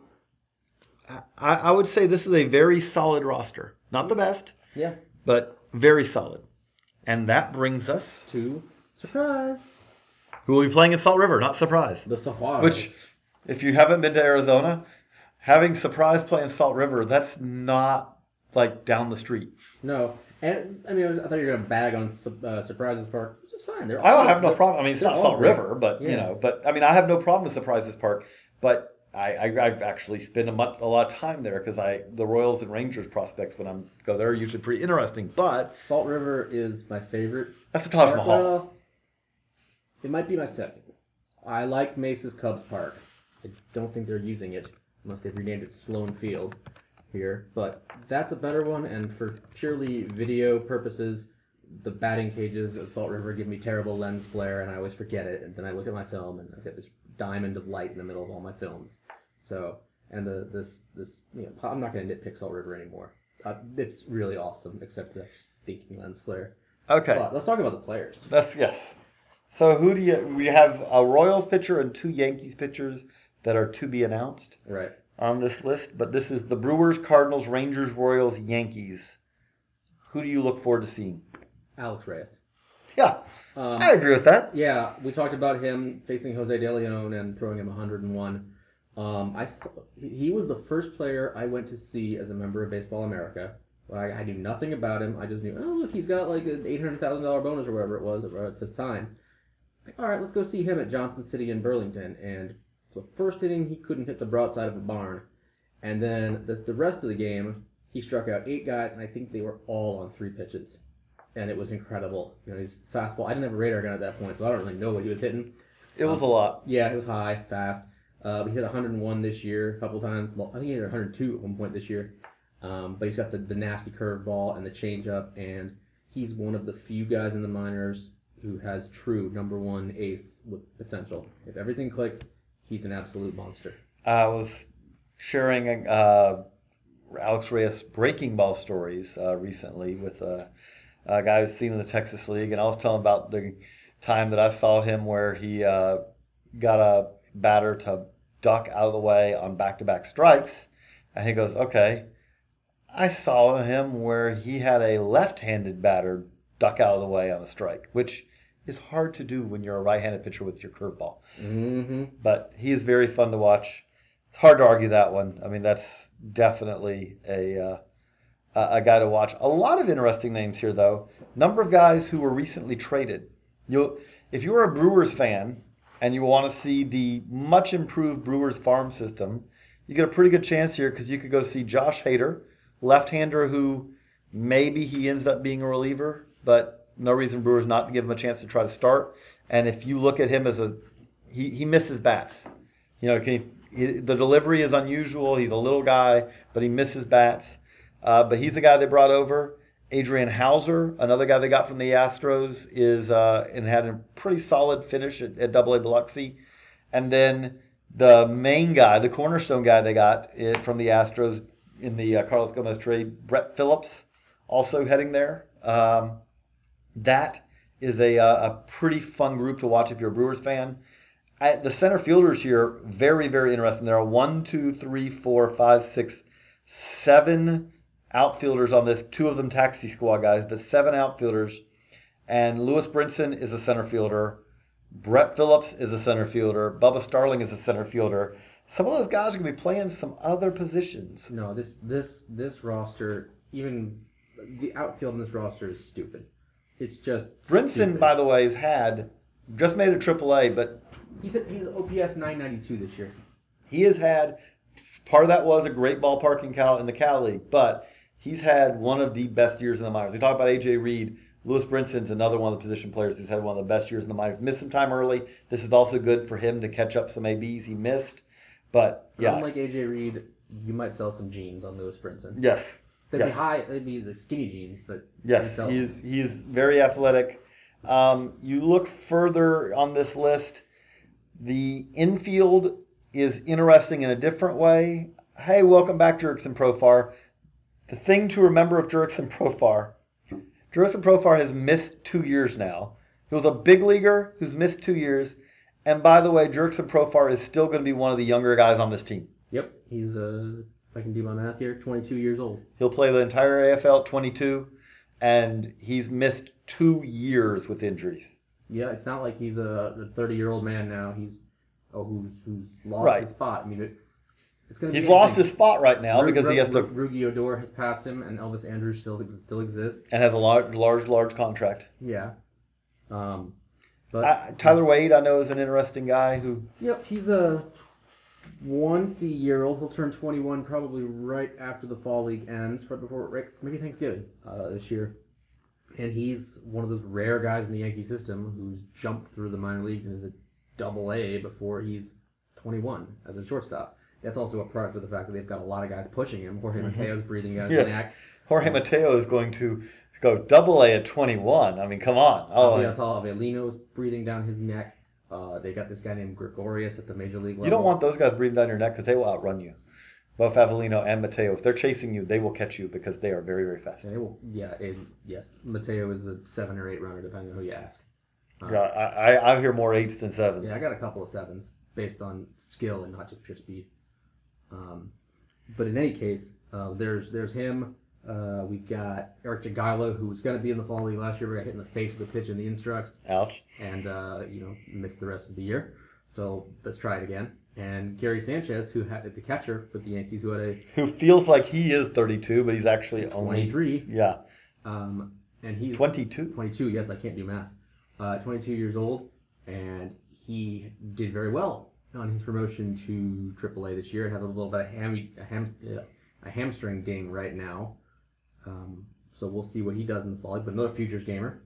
I, I would say this is a very solid roster. Not the best, Yeah, but very solid. And that brings us, to Surprise! who will be playing in Salt River, not surprise. The Safari. Which, if you haven't been to Arizona, having surprise play in Salt River, that's not like down the street. No, and I mean, I thought you were gonna bag on uh, Surprises Park, which is fine. They're I don't all- have no problem. I mean, it's not Salt great. River, but you know, but I mean, I have no problem with Surprises Park. But I, I I've actually spent a, month, a lot of time there because I the Royals and Rangers prospects when I'm go there are usually pretty interesting. But Salt River is my favorite. that's the Taj. Mahal. Well, it might be my second. I like Mesa's Cubs Park. I don't think they're using it unless they've renamed it Sloan Field here, but that's a better one. And for purely video purposes, the batting cages at Salt River give me terrible lens flare, and I always forget it. And then I look at my film, and I get this diamond of light in the middle of all my films. So, and the this this you know, I'm not going to nitpick Salt River anymore. Uh, it's really awesome, except for that stinking lens flare. Okay, But let's talk about the players. that's yes. So who do you? We have a Royals pitcher and two Yankees pitchers that are to be announced Right. on this list. But this is the Brewers, Cardinals, Rangers, Royals, Yankees. Who do you look forward to seeing? Alex Reyes. Yeah, Um, I agree with that. yeah, we talked about him facing Jose De Leon and throwing him 101. Um, I saw, he was the first player I went to see as a member of Baseball America. I, I knew nothing about him. I just knew, oh look, he's got like an eight hundred thousand dollar bonus or whatever it was at to time. Like, all right, let's go see him at Johnson City in Burlington. And the first inning, he couldn't hit the broadside of a barn, and then the, the rest of the game, he struck out eight guys, and I think they were all on three pitches, and it was incredible. You know, his fastball. I didn't have a radar gun at that point, so I don't really know what he was hitting. It was a lot. Yeah, it was high, fast. Uh, he hit 101 this year a couple times. I think he hit 102 at one point this year. Um, but he's got the, the nasty curveball and the changeup, and he's one of the few guys in the minors who has true number one ace with potential. If everything clicks, he's an absolute monster. I was sharing uh, Alex Reyes breaking ball stories uh, recently with a, a guy who's seen in the Texas League, and I was telling about the time that I saw him where he uh, got a batter to duck out of the way on back-to-back strikes, and he goes, "Okay." I saw him where he had a left-handed batter duck out of the way on a strike, which is hard to do when you're a right-handed pitcher with your curveball Mm-hmm. but he is very fun to watch. It's hard to argue that one. I mean, that's definitely a uh, a guy to watch. A lot of interesting names here, though. Number of guys who were recently traded. You, if you're a Brewers fan and you want to see the much improved Brewers farm system, you get a pretty good chance here because you could go see Josh Hader, left-hander who maybe he ends up being a reliever, but no reason Brewers not to give him a chance to try to start. And if you look at him as a he, he misses bats. You know, can he, the delivery is unusual. He's a little guy, but he misses bats. Uh, but he's the guy they brought over. Adrian Houser, another guy they got from the Astros, is uh, and had a pretty solid finish at, at Double A Biloxi. And then the main guy, the cornerstone guy they got eh, from the Astros in the uh, Carlos Gomez trade, Brett Phillips, also heading there. Um, that is a, uh, a pretty fun group to watch if you're a Brewers fan. I, the center fielders here, very, very interesting. There are one, two, three, four, five, six, seven outfielders on this. Two of them taxi squad guys, but seven outfielders. And Lewis Brinson is a center fielder. Brett Phillips is a center fielder. Bubba Starling is a center fielder. Some of those guys are going to be playing some other positions. No, this this this roster, even the outfield in this roster is stupid. It's just Brinson, stupid. by the way, has had just made it AAA, but he's at, he's OPS 992 this year. he has had part of that was a great ballpark in Cal in the Cal League, but he's had one of the best years in the minors. We talk about AJ Reed. Lewis Brinson's another one of the position players who's had one of the best years in the minors. Missed some time early. This is also good for him to catch up some ABs he missed. But yeah, Unlike AJ Reed, you might sell some jeans on Lewis Brinson. yes, They'd yes. be high, they'd be the skinny jeans, but Yes, you sell he is. them. He is very athletic. Um, you look further on this list. The infield is interesting in a different way. Hey, welcome back, Jurickson Profar. The thing to remember of Jurickson Profar, Jurickson Profar has missed two years now. He was a big leaguer who's missed two years. And by the way, Jurickson Profar is still going to be one of the younger guys on this team. Yep, he's uh, if I can do my math here, 22 years old. He'll play the entire AFL at 22, and he's missed two years with injuries. Yeah, it's not like he's a 30 year old man now. He's oh who's who's lost Right. his spot. I mean, it, it's gonna. He's lost his spot right now Ru- because he has to Ru- Rougned Odor has passed him, and Elvis Andrus still still exists. and has a large, large, large contract. Yeah. Um, But I, Tyler Wade, I know, is an interesting guy who. Yep, he's a 20 year old. He'll turn 21 probably right after the fall league ends, right before right, maybe Thanksgiving uh, this year. And he's one of those rare guys in the Yankee system who's jumped through the minor leagues and is a double A before he's 21 as a shortstop. That's also a product of the fact that they've got a lot of guys pushing him. Jorge Mateo's breathing down his Yes. neck. Jorge Mateo is going to go double A at 21. I mean, come on. Oh, Abiatal Avelino's breathing down his neck. Uh, they got this guy named Gregorius at the major league level. you don't want those guys breathing down your neck because they will outrun you. Both Avelino and Mateo, if they're chasing you, they will catch you because they are very, very fast. Yeah, they will, yeah, and yes, Mateo is a seven or eight runner, depending on who you ask. Uh, Yeah, I, I, I hear more eights than sevens. Yeah, I got a couple of sevens based on skill and not just pure speed. Um, but in any case, uh, there's there's him. Uh, we got Eric Jagielo, who was going to be in the fall league last year, but got hit in the face with a pitch in the instructs, Ouch. and uh, you know missed the rest of the year. So let's try it again. And Gary Sanchez, who had the catcher for the Yankees, who had a <laughs> Who feels like he is 32, but he's actually only 23, Yeah, um, and he's 22. 22, yes, I can't do math. Uh, 22 years old, and he did very well on his promotion to AAA this year. It Has a little bit of a, ham, a hamstring ding right now. Um, so we'll see what he does in the fall. But another futures gamer.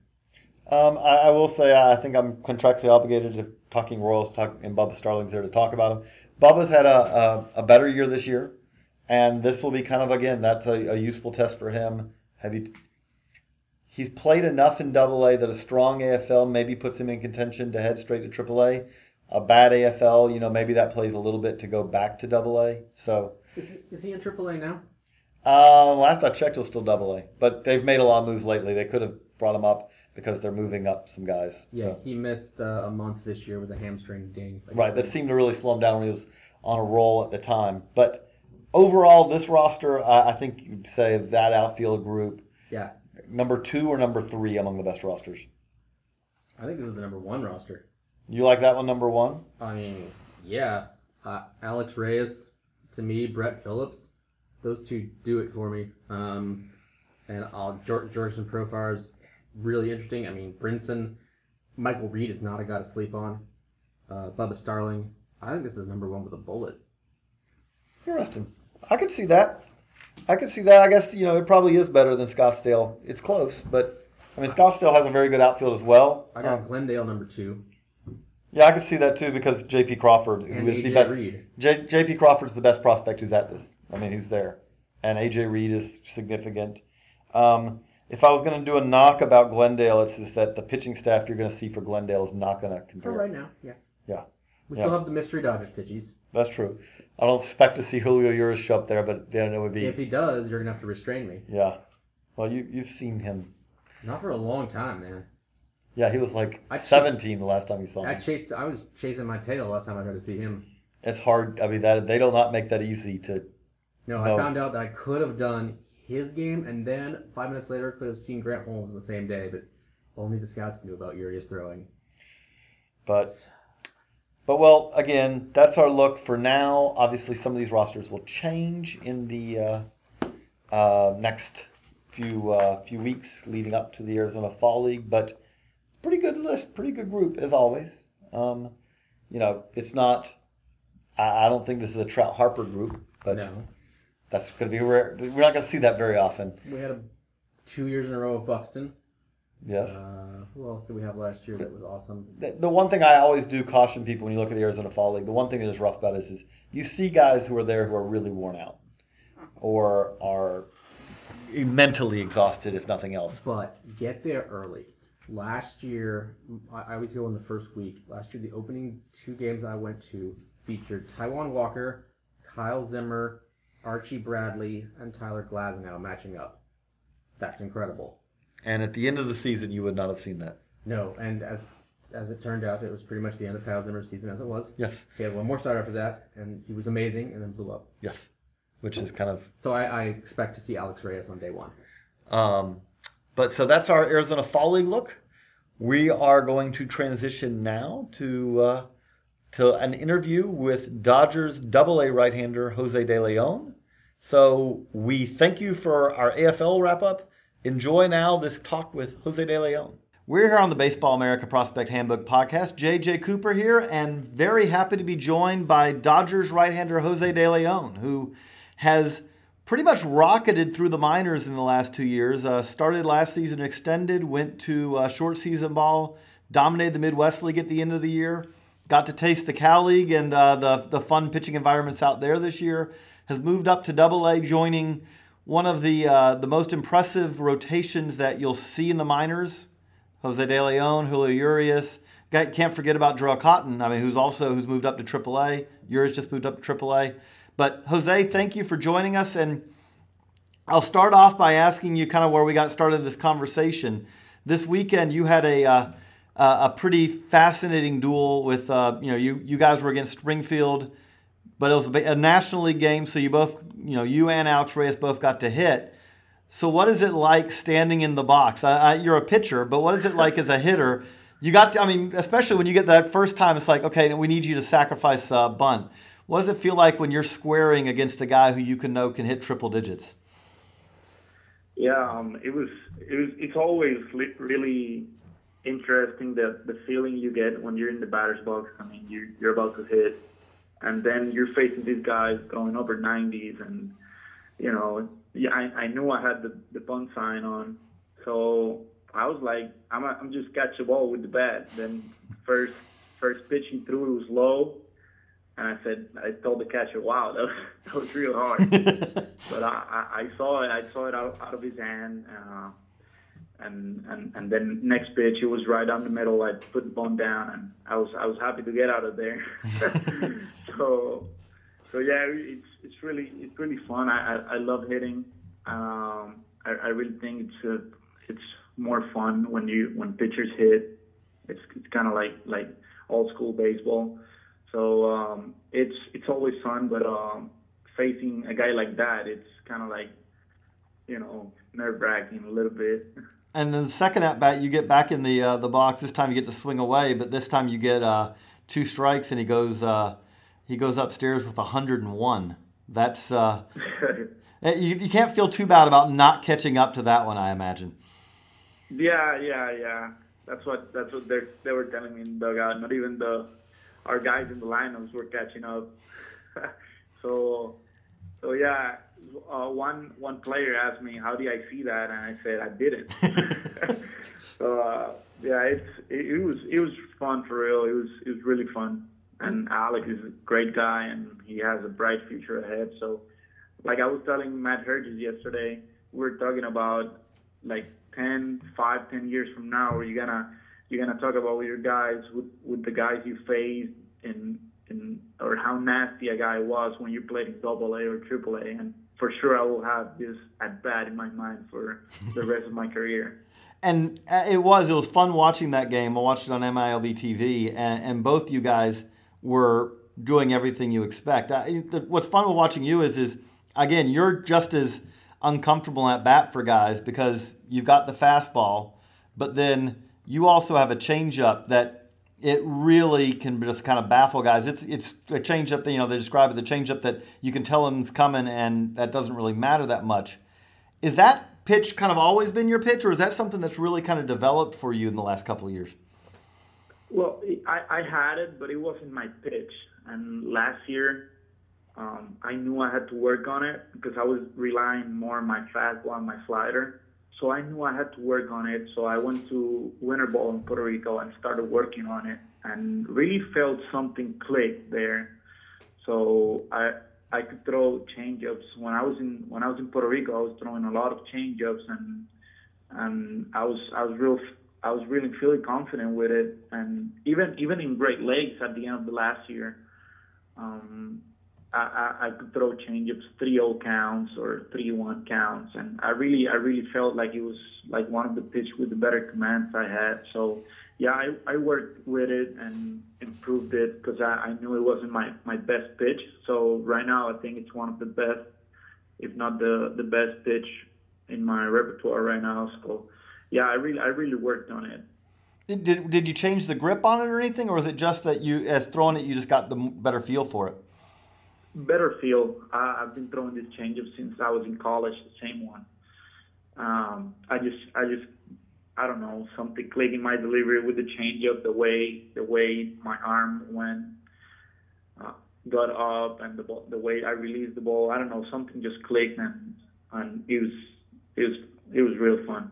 Um, I, I will say I think I'm contractually obligated to talking Royals, talk, and Bubba Starling's there to talk about him. Bubba's had a, a, a better year this year, and this will be kind of again that's a, a useful test for him. Have you? He's played enough in Double A that a strong AFL maybe puts him in contention to head straight to Triple A. A bad AFL, you know, maybe that plays a little bit to go back to Double A. So Is he, is he in AAA now? uh, last I checked, it was still Double A, but they've made a lot of moves lately. They could have brought him up because they're moving up some guys. Yeah, So. he missed uh, a month this year with a hamstring ding. Right, that seemed to really slow him down when he was on a roll at the time. But overall, this roster, I I think you'd say that outfield group, Yeah, number two or number three among the best rosters. I think this is the number one roster. You like that one, number one? I mean, yeah. Uh, Alex Reyes, to me, Brett Phillips, those two do it for me. Um, and I'll, George, Georgeson Profar's really interesting. I mean, Brinson, Michael Reed is not a guy to sleep on. Uh, Bubba Starling, I think this is number one with a bullet. Interesting. I could see that. I could see that. I guess you know it probably is better than Scottsdale. It's close, but I mean Scottsdale has a very good outfield as well. I got Um, Glendale number two yeah, I could see that too because J.P. Crawford, who and is the best. Reed. J, J.P. Crawford's the best prospect who's at this. I mean, who's there, and A.J. Reed is significant. Um, if I was going to do a knock about Glendale, it's just that the pitching staff you're going to see for Glendale is not going to For right now, yeah. Yeah. We Yeah. still have the mystery Dodgers pitches. That's true. I don't expect to see Julio Urias show up there, but then it would be If he does, you're gonna have to restrain me. yeah. Well, you you've seen him. Not for a long time, man. Yeah, he was like I che- 17 the last time you saw I him. chased. I was chasing my tail the last time I got to see him. It's hard. I mean, that they do not make that easy to. No, No. I found out that I could have done his game, and then five minutes later could have seen Grant Holmes the same day, but only the scouts knew about Urias throwing. But, but well, again, that's our look for now. Obviously, some of these rosters will change in the uh, uh, next few uh, few weeks leading up to the Arizona Fall League. But pretty good list, pretty good group as always. Um, you know, it's not. I, I don't think this is a Trout Harper group, but no, that's going to be rare. We're not going to see that very often. we had a, two years in a row of Buxton. Yes. Uh, who else did we have last year that was awesome? the, the one thing I always do caution people when you look at the Arizona Fall League, the one thing that is rough about this is you see guys who are there who are really worn out or are mentally exhausted, if nothing else. But get there early. Last year, I I always go in the first week. Last year, the opening two games I went to featured Taijuan Walker, Kyle Zimmer, Archie Bradley, and Tyler Glasnow matching up. That's incredible. And at the end of the season, you would not have seen that. No, and as as it turned out, it was pretty much the end of Kyle Zimmer's season as it was. Yes, He had one more start after that, and he was amazing, and then blew up. yes. Which is kind of. So I, I expect to see Alex Reyes on day one. Um, but so that's our Arizona Fall League look. We are going to transition now to uh, to an interview with Dodgers Double A right-hander Jose De Leon. So we thank you for our AFL wrap up. Enjoy now this talk with Jose De Leon. We're here on the Baseball America Prospect Handbook podcast. JJ Cooper here, and very happy to be joined by Dodgers right-hander Jose De Leon, who has pretty much rocketed through the minors in the last two years. Uh, started last season extended, went to uh, short season ball, dominated the Midwest League at the end of the year, got to taste the Cal League and uh, the the fun pitching environments out there this year. Has moved up to Double A, joining one of the uh, the most impressive rotations that you'll see in the minors Jose De Leon, Julio Urias. Can't forget about Jharel Cotton. I mean, who's also who's moved up to AAA. Urias just moved up to AAA. But Jose, thank you for joining us. And I'll start off by asking you kind of where we got started this conversation. This weekend, you had a uh, a pretty fascinating duel with uh, you know you you guys were against Springfield, but it was a National League game, so you both you know you and Alex Reyes both got to hit. So what is it like standing in the box? I, I, you're a pitcher, but what is it like as a hitter? You got, to, I mean, especially when you get that first time, it's like, okay, we need you to sacrifice a bunt. What does it feel like when you're squaring against a guy who you can know can hit triple digits? Yeah, um, it was. It was. It's always really interesting the the feeling you get when you're in the batter's box. I mean, you're you're about to hit, and then you're facing these guys going over 90s, and you know yeah, I, I knew I had the, the bunt sign on, so I was like, I'm a, I'm just catch the ball with the bat. Then first first pitching through it was low, and I said I told the catcher, wow, that was, <laughs> that was real hard. <laughs> but I, I, I saw it, I saw it out, out of his hand. Uh, and and and then next pitch it was right down the middle. I put the ball down, and I was I was happy to get out of there. <laughs> so so yeah, it's it's really it's really fun. I I, I love hitting. Um, I, I really think it's a, it's more fun when you when pitchers hit. It's it's kind of like like old school baseball. So um, it's it's always fun, but um, facing a guy like that, it's kind of like you know nerve wracking a little bit. And then the second at bat, you get back in the uh, the box. This time you get to swing away, but this time you get uh, two strikes, and he goes. Uh, he goes upstairs with 101. That's uh, <laughs> eh, you, you can't feel too bad about not catching up to that one, I imagine. Yeah, yeah, yeah. That's what that's what they they were telling me in the dugout. Not even the our guys in the lineups were catching up. <laughs> so so yeah, uh, one one player asked me how did I see that, and I said I didn't. <laughs> <laughs> so uh, yeah, it's it, it was it was fun for real. It was it was really fun and Alex is a great guy and he has a bright future ahead. So, like I was telling Matt Herges yesterday, we are talking about like 10, 5, 10 years from now, where you're gonna you're gonna talk about with your guys, with with the guys you faced, and and or how nasty a guy was when you played in Double A or Triple A, and for sure I will have this at bat in my mind for the rest of my career. <laughs> And uh, it was it was fun watching that game. I watched it on MILB TV, and, and both you guys were doing everything you expect. I, the, what's fun with watching you is, is again, you're just as uncomfortable at bat for guys because you've got the fastball, but then you also have a changeup that it really can just kind of baffle guys. It's it's a changeup that you know they describe it the changeup that you can tell them's coming and that doesn't really matter that much. Is that pitch kind of always been your pitch, or is that something that's really kind of developed for you in the last couple of years? Well, I, I had it, but it wasn't my pitch. And last year, um, I knew I had to work on it because I was relying more on my fastball and my slider. So I knew I had to work on it. So I went to Winter Ball in Puerto Rico and started working on it, and really felt something click there. So I I could throw changeups when I was in when I was in Puerto Rico. I was throwing a lot of changeups and and I was I was real I was really feeling confident with it, and even even in Great Lakes at the end of the last year, um, I, I, could throw changeups 3-0 counts or 3-1 counts, and I really I really felt like it was like one of the pitch with the better commands I had. So yeah, I, I worked with it and improved it because I, I knew it wasn't my my best pitch. So right now I think it's one of the best, if not the the best pitch in my repertoire right now. So yeah, I really I really worked on it. Did, did, you change the grip on it or anything, or was it just that you, as throwing it, you just got the better feel for it? Better feel. Uh, I've been throwing this changeup since I was in college, the same one. Um, I just I just I don't know something clicking my delivery with the changeup, the way the way my arm went, uh, got up, and the the way I released the ball. I don't know something just clicked, and and it was it was it was real fun.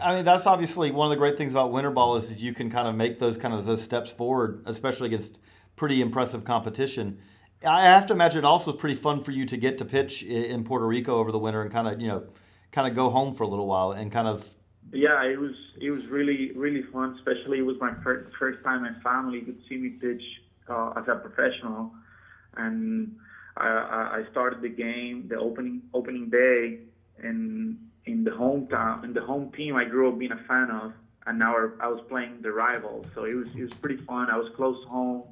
I mean, that's obviously one of the great things about winter ball is, is you can kind of make those kind of those steps forward, especially against pretty impressive competition. I have to imagine it also was pretty fun for you to get to pitch in Puerto Rico over the winter and kind of you know kind of go home for a little while and kind of yeah, it was it was really really fun. Especially it was my first first time my family could see me pitch uh, as a professional, and I, I started the game the opening opening day in in the hometown in the home team I grew up being a fan of, and now I was playing the rivals. So it was it was pretty fun. I was close home,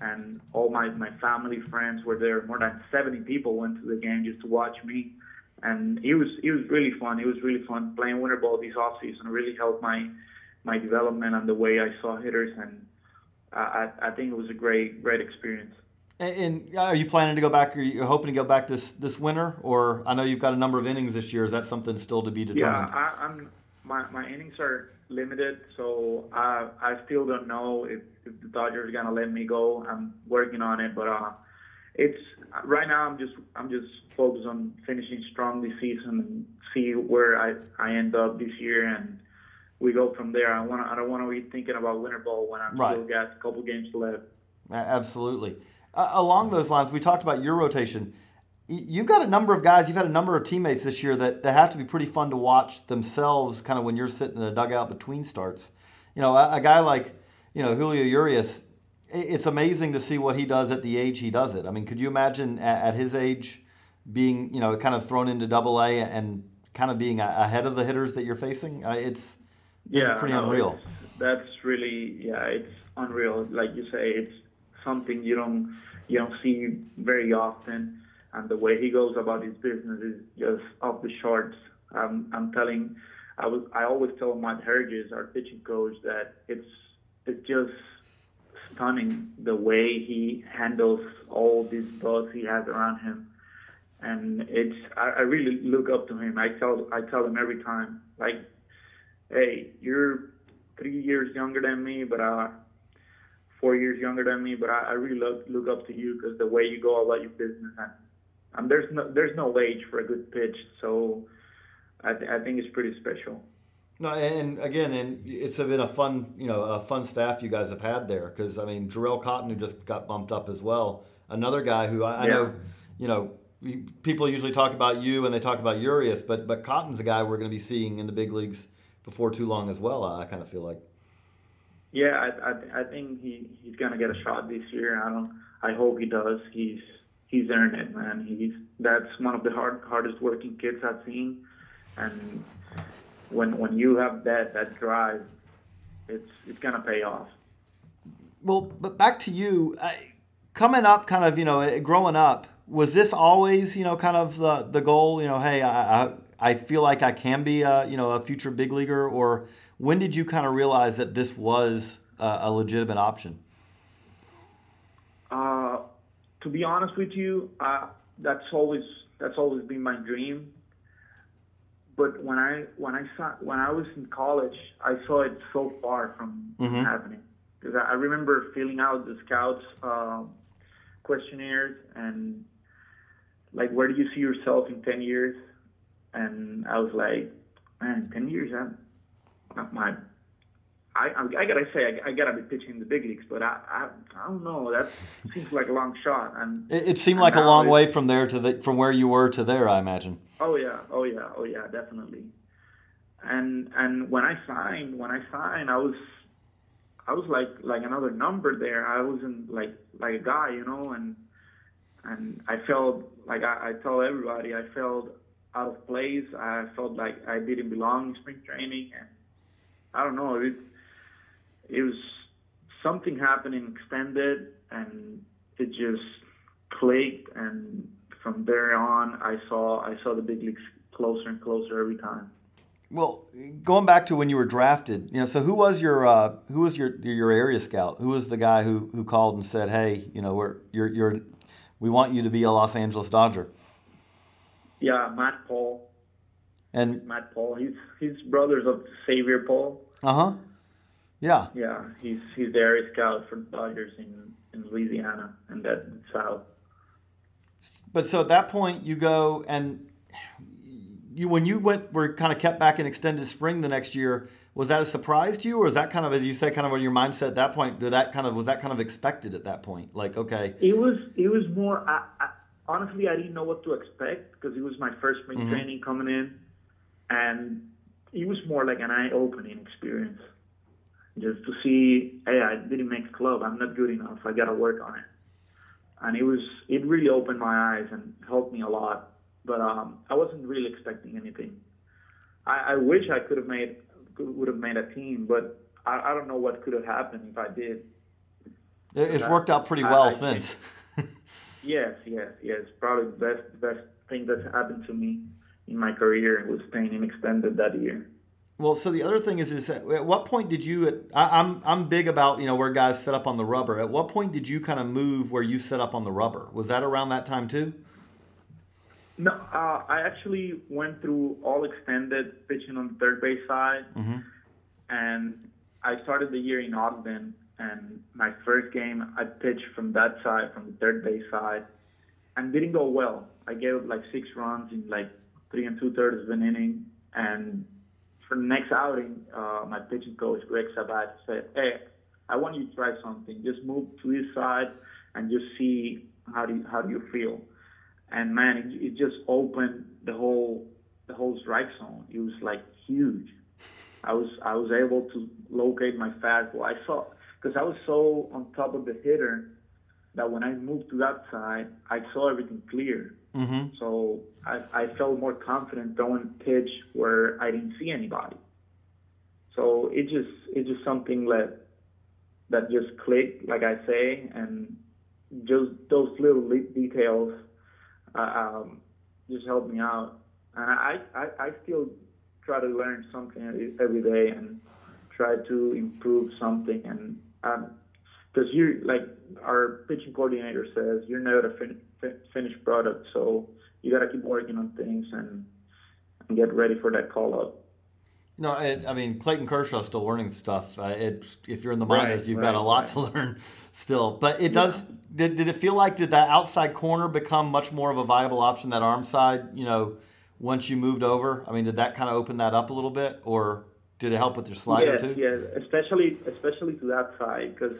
and all my my family friends were there. More than 70 people went to the game just to watch me and it was it was really fun. It was really fun playing winter ball this off season. Really helped my my development and the way I saw hitters, and I I think it was a great great experience. And, and are you planning to go back? Are you hoping to go back this this winter, or I know you've got a number of innings this year. Is that something still to be determined? Yeah, I, I'm my my innings are limited, so I I still don't know if, if the Dodgers are gonna let me go. I'm working on it, but uh, it's right now. I'm just I'm just focused on finishing strong this season and see where I I end up this year, and we go from there. I want I don't want to be thinking about winter ball when I'm right. still got a couple games left. Absolutely. Uh, along those lines, we talked about your rotation. You've got a number of guys, you've had a number of teammates this year that, that have to be pretty fun to watch themselves kind of when you're sitting in a dugout between starts. You know, a, a guy like, you know, Julio Urias, it's amazing to see what he does at the age he does it. I mean, could you imagine at, at his age being, you know, kind of thrown into Double A and kind of being ahead of the hitters that you're facing? Uh, it's yeah, pretty no, unreal. That's really yeah, it's unreal. Like you say, it's something you don't you don't see very often. And the way he goes about his business is just off the charts. Um, I'm telling, I was I always tell Matt Herges, our pitching coach, that it's it's just stunning the way he handles all these thoughts he has around him. And it's I, I really look up to him. I tell I tell him every time, like, hey, you're three years younger than me, but uh, four years younger than me, but I, I really look look up to you because the way you go about your business and, and there's no there's no age for a good pitch, so I, th- I think it's pretty special. No, and again, and it's been a fun, you know, a fun staff you guys have had there because I mean, Jharel Cotton who just got bumped up as well, another guy who I, I know, you know, people usually talk about you and they talk about Urias, but but Cotton's a guy we're going to be seeing in the big leagues before too long as well. I kind of feel like. Yeah, I I, I think he he's going to get a shot this year. I don't. I hope he does. He's he's earned it, man. He's that's one of the hard hardest working kids I've seen, and when when you have that that drive, it's it's gonna pay off. Well, but back to you, coming up, kind of you know, eh, growing up, was this always you know kind of the the goal? You know, hey, I I, I feel like I can be a you know a future big leaguer, or when did you kind of realize that this was a, a legitimate option? Uh, to be honest with you, uh, that's always that's always been my dream. But when I when I saw when I was in college, I saw it so far from mm-hmm. happening. Because I, I remember filling out the scouts uh, questionnaires and like where do you see yourself in 10 years? And I was like man 10 years I'm my I, I gotta say I, I, gotta be pitching in the big leagues, but I, I I don't know. That seems like a long shot. And it, it seemed like a long way from there to the from where you were to there. I imagine. Oh yeah, oh yeah, oh yeah, definitely. And and when I signed, when I signed, I was I was like like another number there. I wasn't like like a guy, you know, and and I felt like I, I tell everybody I felt out of place. I felt like I didn't belong in spring training, and I don't know. It it was something happening extended and it just clicked and from there on I saw I saw the big leagues closer and closer every time. Well, going back to when you were drafted, you know, so who was your uh, who was your your area scout? Who was the guy who, who called and said, "Hey, you know, we're you're you're we want you to be a Los Angeles Dodger." Yeah, Matt Paul. And Matt Paul. He's he's brothers of Xavier Paul. uh huh. Yeah. Yeah, he's he's the area scout for the Dodgers in in Louisiana and that South. But so at that point, you go and you when you went were kind of kept back in extended spring the next year. Was that a surprise to you, or is that kind of as you say, kind of on your mindset at that point? Did that kind of was that kind of expected at that point? Like, okay, It was it was more. I, I, honestly, I didn't know what to expect because it was my first spring Mhm. training coming in, and it was more like an eye-opening experience, just to see, hey, I didn't make club. I'm not good enough. I gotta work on it. And it was it really opened my eyes and helped me a lot. But um, I wasn't really expecting anything. I, I wish I could have made would have made a team, but I, I don't know what could have happened if I did. it, it's worked out pretty well I since. <laughs> Yes, yes, yes. Probably the best best thing that's happened to me in my career was staying in extended that year. Well, so the other thing is, is at at what point did you? I, I'm I'm big about you know where guys set up on the rubber. At what point did you kind of move where you set up on the rubber? Was that around that time too? No, uh, I actually went through all extended pitching on the third base side, Mm-hmm. and I started the year in Ogden. And my first game, I pitched from that side, from the third base side, and didn't go well. I gave up like six runs in like three and two thirds of an inning. And for the next outing, uh, my pitching coach Greg Sabat said, "Hey, I want you to try something. Just move to this side and just see how do you, how do you feel." And man, it, it just opened the whole the whole strike zone. It was like huge. I was I was able to locate my fastball. I saw because I was so on top of the hitter that when I moved to that side, I saw everything clear. Mm-hmm. So I, I felt more confident throwing pitch where I didn't see anybody. So it just it's just something that that just clicked, like I say, and just those little li- details uh, um, just helped me out. And I, I I still try to learn something every- every day and try to improve something. And because you like our pitching coordinator says, you're not a fin- fin- finished product, so you got to keep working on things and and get ready for that call up. No, it, I mean Clayton Kershaw's still learning stuff. Uh, it, if you're in the Right, minors, you've got a lot right. to learn <laughs> still. But it does. Did, did it feel like did that outside corner become much more of a viable option? That arm side, you know, once you moved over. I mean, did that kind of open that up a little bit, or did it help with your slider yes, too? yes, especially especially to that side because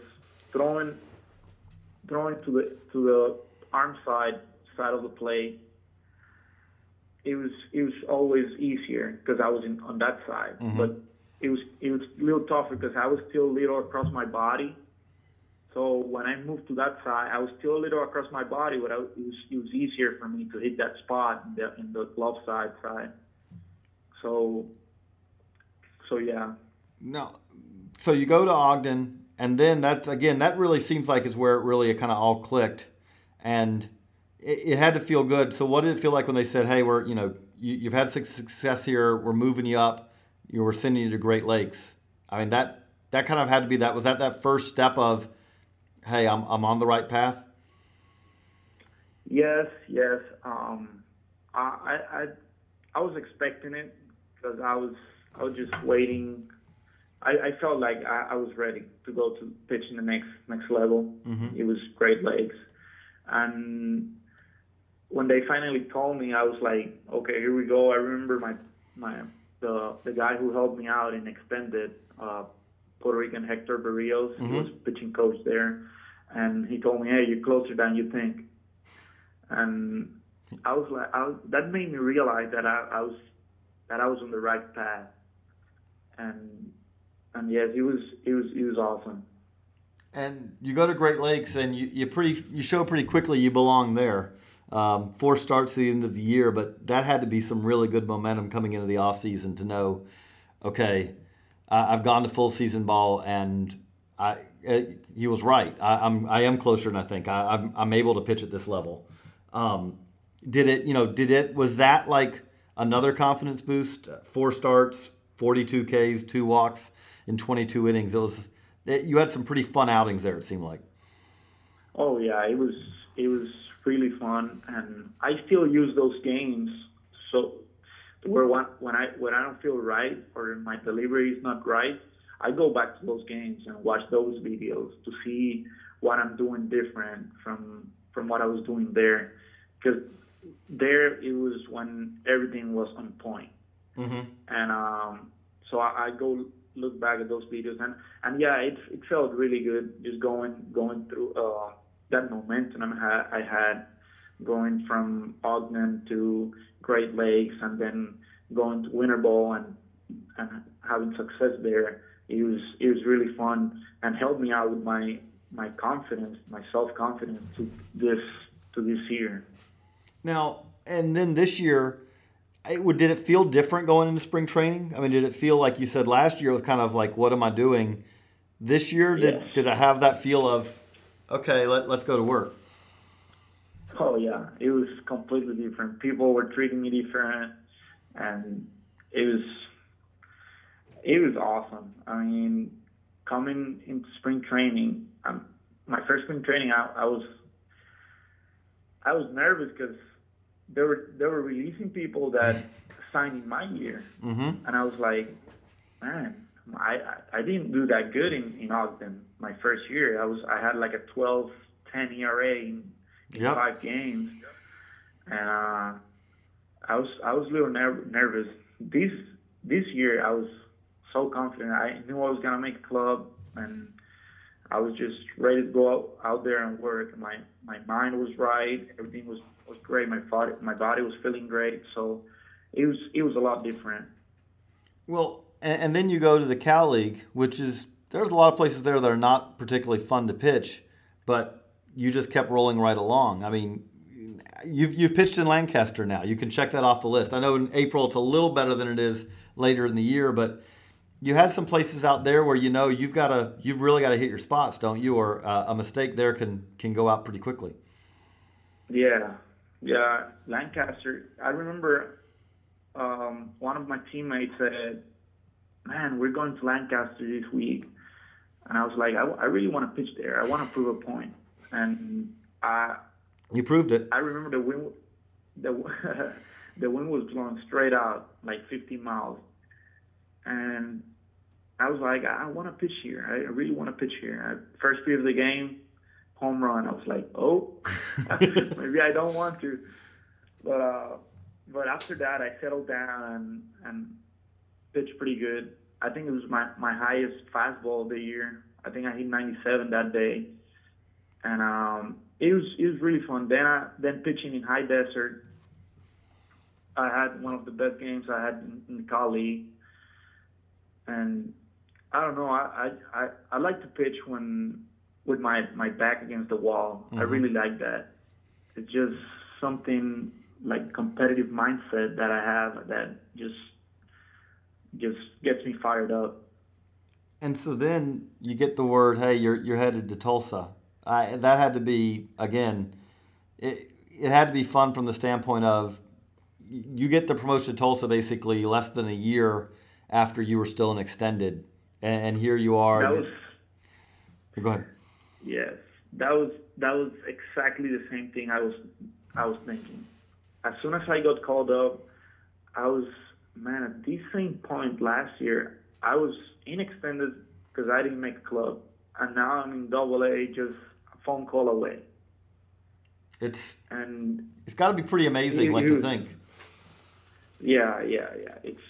throwing throwing to the to the arm side side of the plate, it was it was always easier because I was in on that side, Mhm. but it was it was a little tougher because I was still a little across my body. So when I moved to that side, I was still a little across my body, but I, it was it was easier for me to hit that spot in the in the glove side side. So so yeah. No. So you go to Ogden, and then that's again that really seems like is where it really kind of all clicked, and it, it had to feel good. So what did it feel like when they said, "Hey, we're you know you, you've had success here. We're moving you up. You were sending you to Great Lakes." I mean that that kind of had to be that was that that first step of, "Hey, I'm I'm on the right path." Yes, yes. Um, I, I, I was expecting it because I was, I was just waiting. I, I felt like I, I was ready to go to pitch in the next next level. Mhm. It was Great Lakes, and when they finally told me, I was like, okay, here we go. I remember my my the the guy who helped me out in extended uh, Puerto Rican Hector Berrios. He Mhm. was pitching coach there, and he told me, hey, you're closer than you think and I was like, I that made me realize that I, I was that I was on the right path, and and yes, it was it was it was awesome. And you go to Great Lakes, and you, you pretty you show pretty quickly you belong there. Um, four starts at the end of the year, but that had to be some really good momentum coming into the off season to know, okay, I, I've gone to full season ball, and I uh, he was right. I, I'm I am closer than I think. I, I'm I'm able to pitch at this level. Um, did it? You know, did it? Was that like another confidence boost? Four starts, 42 Ks, two walks in 22 innings. It was. It, you had some pretty fun outings there. It seemed like. Oh yeah, it was it was really fun, and I still use those games so where when, when I when I don't feel right or my delivery is not right, I go back to those games and watch those videos to see what I'm doing different from from what I was doing there, because there it was when everything was on point. Mm-hmm. And um, so I, I go look back at those videos and and yeah, it it felt really good just going going through uh, that momentum I had I had going from Ogden to Great Lakes and then going to Winter Bowl and and having success there. It was it was really fun and helped me out with my my confidence, my self confidence to this to this year. Now, and then this year, it, would- did it feel different going into spring training? I mean, did it feel like you said last year was kind of like, what am I doing? This year, did Yes. did I have that feel of, okay, let, let's go to work? Oh yeah, it was completely different. People were treating me different, and it was it was awesome. I mean, coming into spring training, um, my first spring training, I, I was I was nervous because they were they were releasing people that signed in my year, Mm-hmm. and I was like, man, I I didn't do that good in in Ogden my first year. I was I had like a 12 10 ERA in, in Yep. five games, and uh, I was I was a little ner- nervous. This this year I was so confident. I knew I was gonna make a club, and I was just ready to go out, out there and work. My my mind was right. Everything was was great. My body my body was feeling great. So it was it was a lot different. Well, and, and then you go to the Cal League, which is there's a lot of places there that are not particularly fun to pitch, but you just kept rolling right along. I mean, you've you've pitched in Lancaster now. You can check that off the list. I know in April it's a little better than it is later in the year, but you had some places out there where you know you've got to you've really got to hit your spots, don't you? Or uh, a mistake there can can go out pretty quickly. Yeah, yeah. Lancaster. I remember um, one of my teammates said, "Man, we're going to Lancaster this week," and I was like, "I, I really want to pitch there. I want to prove a point." And I You proved it. I remember the wind the <laughs> the wind was blowing straight out like 50 miles, and I was like, I want to pitch here. I really want to pitch here. I, first pitch of the game, home run. I was like, oh, <laughs> maybe I don't want to. But uh, but after that, I settled down and and pitched pretty good. I think it was my my highest fastball of the year. I think I hit 97 that day, and um, it was it was really fun. Then I then pitching in high desert. I had one of the best games I had in, in the Cal and I don't know. I, I I I like to pitch when with my my back against the wall. I Mhm. really like that. It's just something like competitive mindset that I have that just just gets me fired up. And so then you get the word, hey, you're you're headed to Tulsa. I, that had to be again, it it had to be fun from the standpoint of you get the promotion to Tulsa basically less than a year after you were still an extended, and, and here you are. That was Go ahead. Yes, that was that was exactly the same thing I was I was thinking. As soon as I got called up, I was man at this same point last year. I was in extended because I didn't make a club, and now I'm in Double A, just a phone call away. It's And it's got to be pretty amazing, like to You- think. yeah, yeah, yeah, it's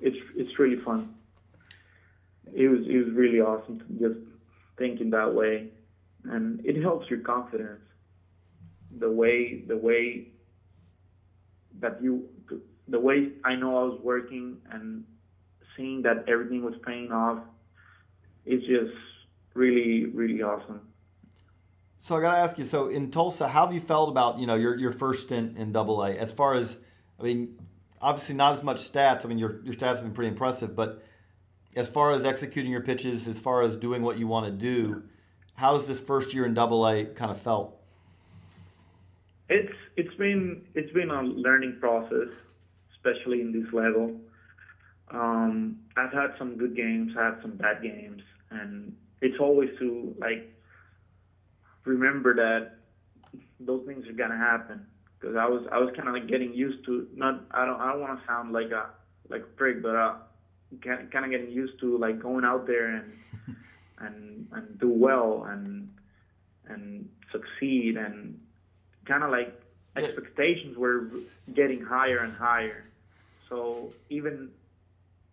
it's it's really fun. It was it was really awesome to just think in that way, and it helps your confidence. The way the way that you the way I know I was working and seeing that everything was paying off, is just really really awesome. So I got to ask you. So in Tulsa, how have you felt about you know your your first stint in Double A? As far as I mean, obviously not as much stats. I mean your your stats have been pretty impressive, but as far as executing your pitches, as far as doing what you want to do, how has this first year in Double A kind of felt? It's it's been it's been a learning process, especially in this level. Um, I've had some good games, I had some bad games, and it's always to like remember that those things are gonna happen. because I was I was kind of like getting used to not I don't I don't want to sound like a like a prick, but uh, kind of getting used to like going out there and <laughs> and and do well and and succeed and kind of like expectations were getting higher and higher. So even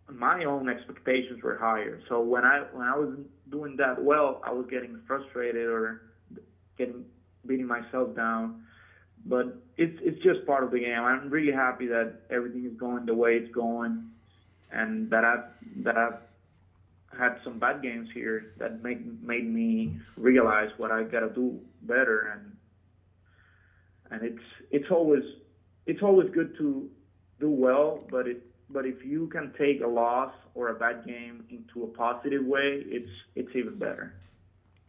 my own expectations were higher. So when I when I was doing that well, I was getting frustrated or getting beating myself down. But it's it's just part of the game. I'm really happy that everything is going the way it's going, and that I that I've had some bad games here that made made me realize what I gotta do better and and it's it's always it's always good to do well, but it but if you can take a loss or a bad game into a positive way, it's it's even better.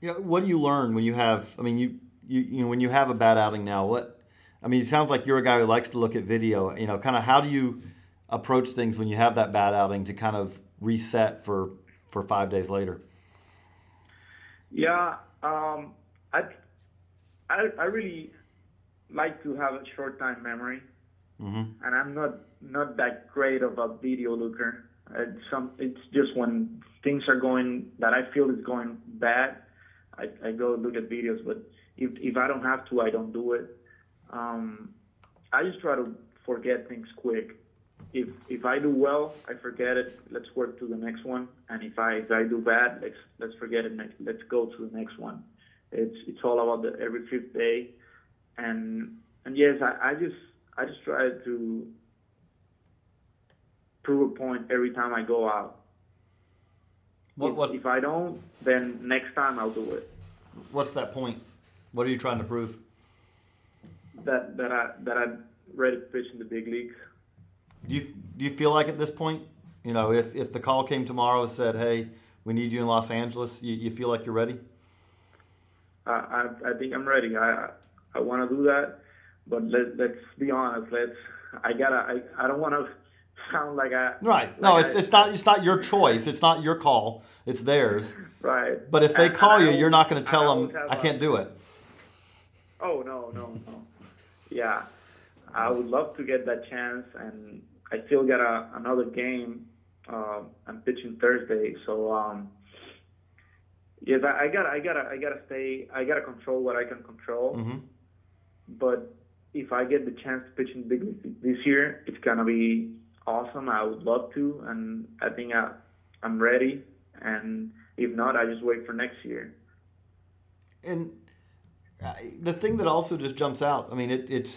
Yeah, what do you learn when you have? I mean, you you you know when you have a bad outing now. What I mean, it sounds like you're a guy who likes to look at video. You know, kind of how do you approach things when you have that bad outing to kind of reset for for five days later? Yeah, um, I, I I really like to have a short time memory, mm-hmm. and I'm not not that great of a video looker. It's some it's just when things are going that I feel is going bad, I, I go look at videos. But if if I don't have to, I don't do it. Um, I just try to forget things quick. If if I do well, I forget it. Let's work to the next one. And if I if I do bad, let's let's forget it. Next, let's go to the next one. It's it's all about the every fifth day and and yes, I, I just I just try to prove a point every time I go out. What, if, what, if I don't, then next time I'll do it. What's that point? What are you trying to prove? That that I that I'm ready to pitch in the big leagues. Do you do you feel like at this point, you know, if if the call came tomorrow and said, "Hey, we need you in Los Angeles," you, you feel like you're ready? I I think I'm ready. I I want to do that, but let, let's be honest. Let's. I gotta. I, I don't want to sound like I. Right. Like no, it's I, it's not it's not your choice. It's not your call. It's theirs. Right. But if they And- call and you, you're not going to tell always them I can't a- do it. Oh no no no. Yeah, I would love to get that chance, and I still got a, another game. Uh, I'm pitching Thursday, so um, yes, I, I gotta I gotta I gotta stay. I gotta control what I can control. hmm But if I get the chance to pitch in the big this year, it's gonna be awesome. I would love to, and I think I, I'm ready. And if not, I just wait for next year. And uh, the thing that also just jumps out, I mean, it, it's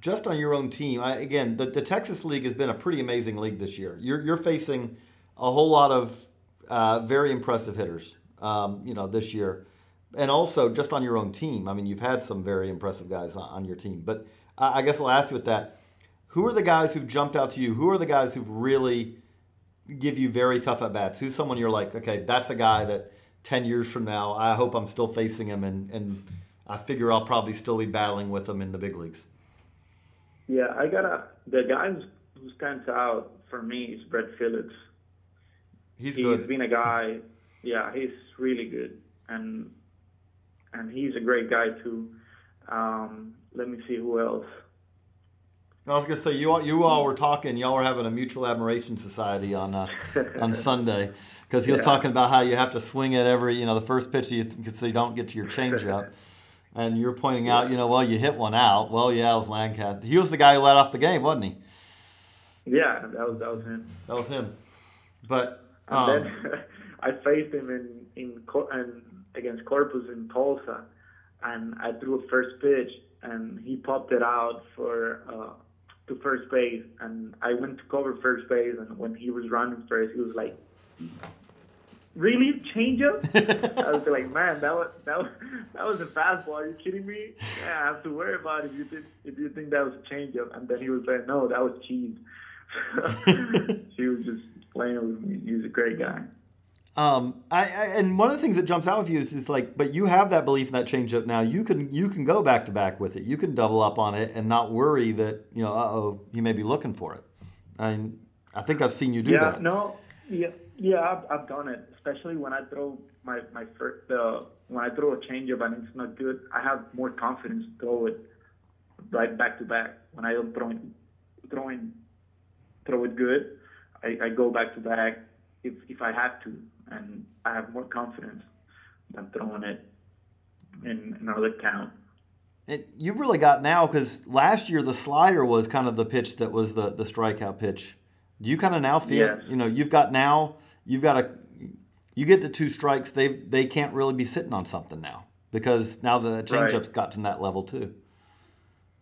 just on your own team. I, again, the, the Texas League has been a pretty amazing league this year. You're, you're facing a whole lot of uh, very impressive hitters, um, you know, this year. And also just on your own team. I mean, you've had some very impressive guys on, on your team. But I, I guess I'll ask you with that. Who are the guys who've jumped out to you? Who are the guys who've really give you very tough at bats? Who's someone you're like, okay, that's a guy that 10 years from now, I hope I'm still facing him and, and I figure I'll probably still be battling with him in the big leagues. Yeah, I gotta. The guy who stands out for me is Brett Phillips. He's He's good. been a guy. Yeah, he's really good, and and he's a great guy too. Um, let me see who else. I was gonna say you all, you all were talking. Y'all were having a mutual admiration society on uh, <laughs> on Sunday because he was Yeah. talking about how you have to swing it every you know the first pitch you so you don't get to your changeup, and you're pointing out you know well you hit one out. Well yeah, it was Lancaster. He was the guy who led off the game, wasn't he? Yeah, that was that was him. That was him. But And um, then <laughs> I faced him in in, in against Corpus in Tulsa, and I threw a first pitch, and he popped it out for uh, to first base, and I went to cover first base, and when he was running first, he was like, "Really, changeup?" <laughs> I was like, "Man, that was that was that was a fastball. Are you kidding me? Yeah, I have to worry about it if you think if you think that was a changeup." And then he was like, "No, that was cheese." <laughs> he was just playing with me. He's a great guy. Um, I, I and one of the things that jumps out with you is, is like, but you have that belief in that changeup now. You can you can go back to back with it. You can double up on it and not worry that you know, uh oh, he may be looking for it. And I think I've seen you do yeah, that. Yeah, no, yeah, yeah, I've, I've done it. Especially when I throw my my first uh, when I throw a changeup and it's not good, I have more confidence to throw it right back to back. When I don't throw it, throw it, throw it good, I, I go back to back if if I have to, and I have more confidence than throwing it in another count. It, you've really got now because last year the slider was kind of the pitch that was the the strikeout pitch. Do you kind of now feel Yes. you know you've got now you've got a you get the two strikes they they can't really be sitting on something now because now the Right. changeup's got to that level too.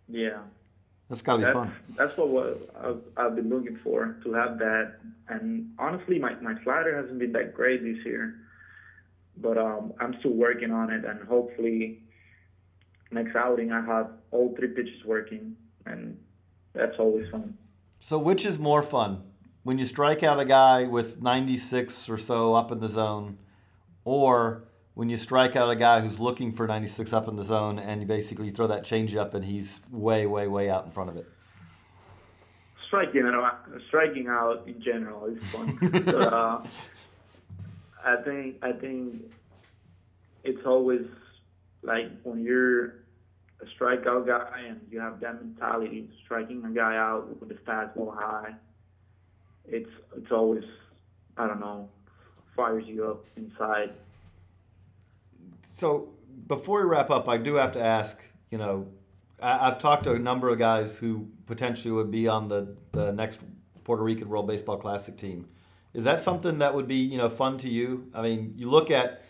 Yeah. That's got to be That's, fun. that's what, what I've, I've been looking for to have that. And honestly, my, my slider hasn't been that great this year, but um, I'm still working on it. And hopefully, next outing I have all three pitches working, and that's always fun. So which is more fun when you strike out a guy with 96 or so up in the zone, or when you strike out a guy who's looking for 96 up in the zone and you basically throw that change up and he's way way way out in front of it. Striking out, striking out in general is fun. <laughs> uh, I think I think it's always like when you're a strikeout guy and you have that mentality, striking a guy out with the fastball high. It's it's always I don't know fires you up inside. So before we wrap up, I do have to ask. You know, I, I've talked to a number of guys who potentially would be on the the next Puerto Rican World Baseball Classic team. Is that something that would be you know fun to you? I mean, you look at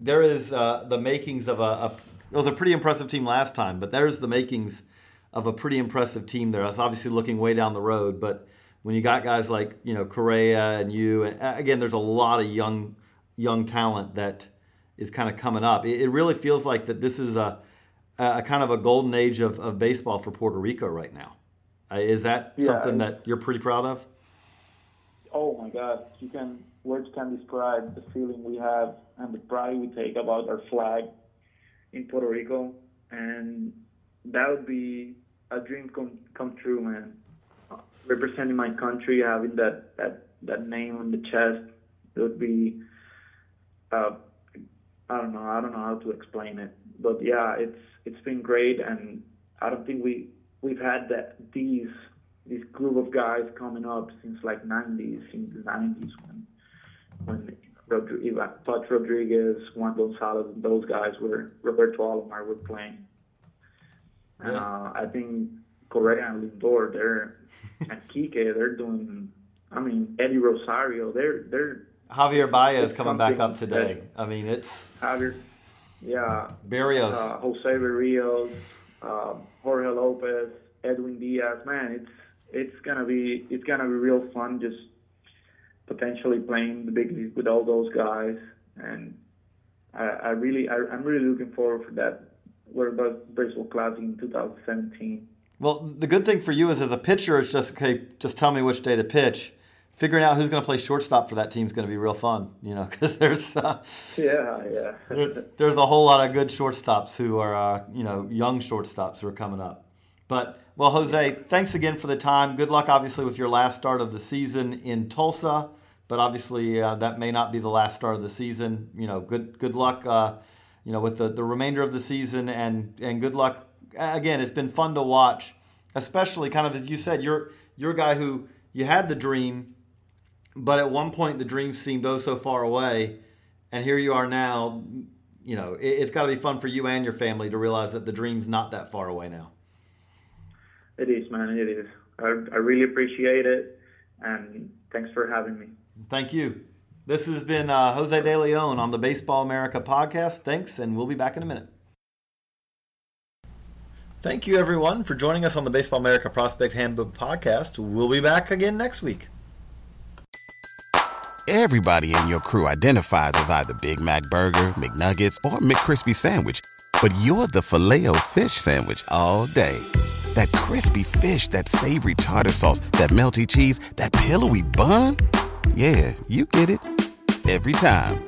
there is uh, the makings of a, a it was a pretty impressive team last time, but there's the makings of a pretty impressive team there. It's obviously looking way down the road, but when you got guys like you know Correa and you, and again, there's a lot of young young talent that is kind of coming up. It, it really feels like that this is a, a kind of a golden age of, of baseball for Puerto Rico right now. Uh, is that Yeah, something I- that you're pretty proud of? Oh my God, you can words can describe the feeling we have and the pride we take about our flag in Puerto Rico, and that would be a dream come come true, man. Representing my country, having that that that name on the chest, it would be. Uh, I don't know. I don't know how to explain it, but yeah, it's it's been great, and I don't think we we've had that these this group of guys coming up since like 90s, in the 90s when when Rodri- Pudge Rodriguez, Juan Gonzalez, and those guys were Roberto Alomar were playing. Yeah. uh, I think Correa and Lindor, they're <laughs> and Kike, they're doing. I mean Eddie Rosario, they're they're Javier Baez coming back up today. I mean, it's Javier, yeah, Barrios. uh, Jose Berrios, um, Jorge Lopez, Edwin Diaz. Man, it's it's gonna be it's gonna be real fun just potentially playing the big league with all those guys, and I, I really I, I'm really looking forward for that World Baseball Classic in 2017. Well, the good thing for you is as a pitcher, it's just okay. Just tell me which day to pitch. Figuring out who's going to play shortstop for that team is going to be real fun, you know, <laughs> because there's uh, Yeah, yeah. there, there's a whole lot of good shortstops who are uh, you know young shortstops who are coming up. But well, Jose, thanks again for the time. Good luck, obviously, with your last start of the season in Tulsa. But obviously, uh, that may not be the last start of the season. You know, good good luck. Uh, you know, with the, the remainder of the season, and and good luck. Again, it's been fun to watch, especially kind of as you said, you're you're a guy who you had the dream, but at one point the dream seemed oh so far away, and here you are now. You know, it, it's got to be fun for you and your family to realize that the dream's not that far away now. It is, man. It is. I, I really appreciate it, and thanks for having me. Thank you. This has been uh, Jose De Leon on the Baseball America podcast. Thanks, and we'll be back in a minute. Thank you, everyone, for joining us on the Baseball America Prospect Handbook podcast. We'll be back again next week. Everybody in your crew identifies as either Big Mac Burger, McNuggets, or McCrispy Sandwich. But you're the filet fish Sandwich all day. That crispy fish, that savory tartar sauce, that melty cheese, that pillowy bun. Yeah, you get it. Every time.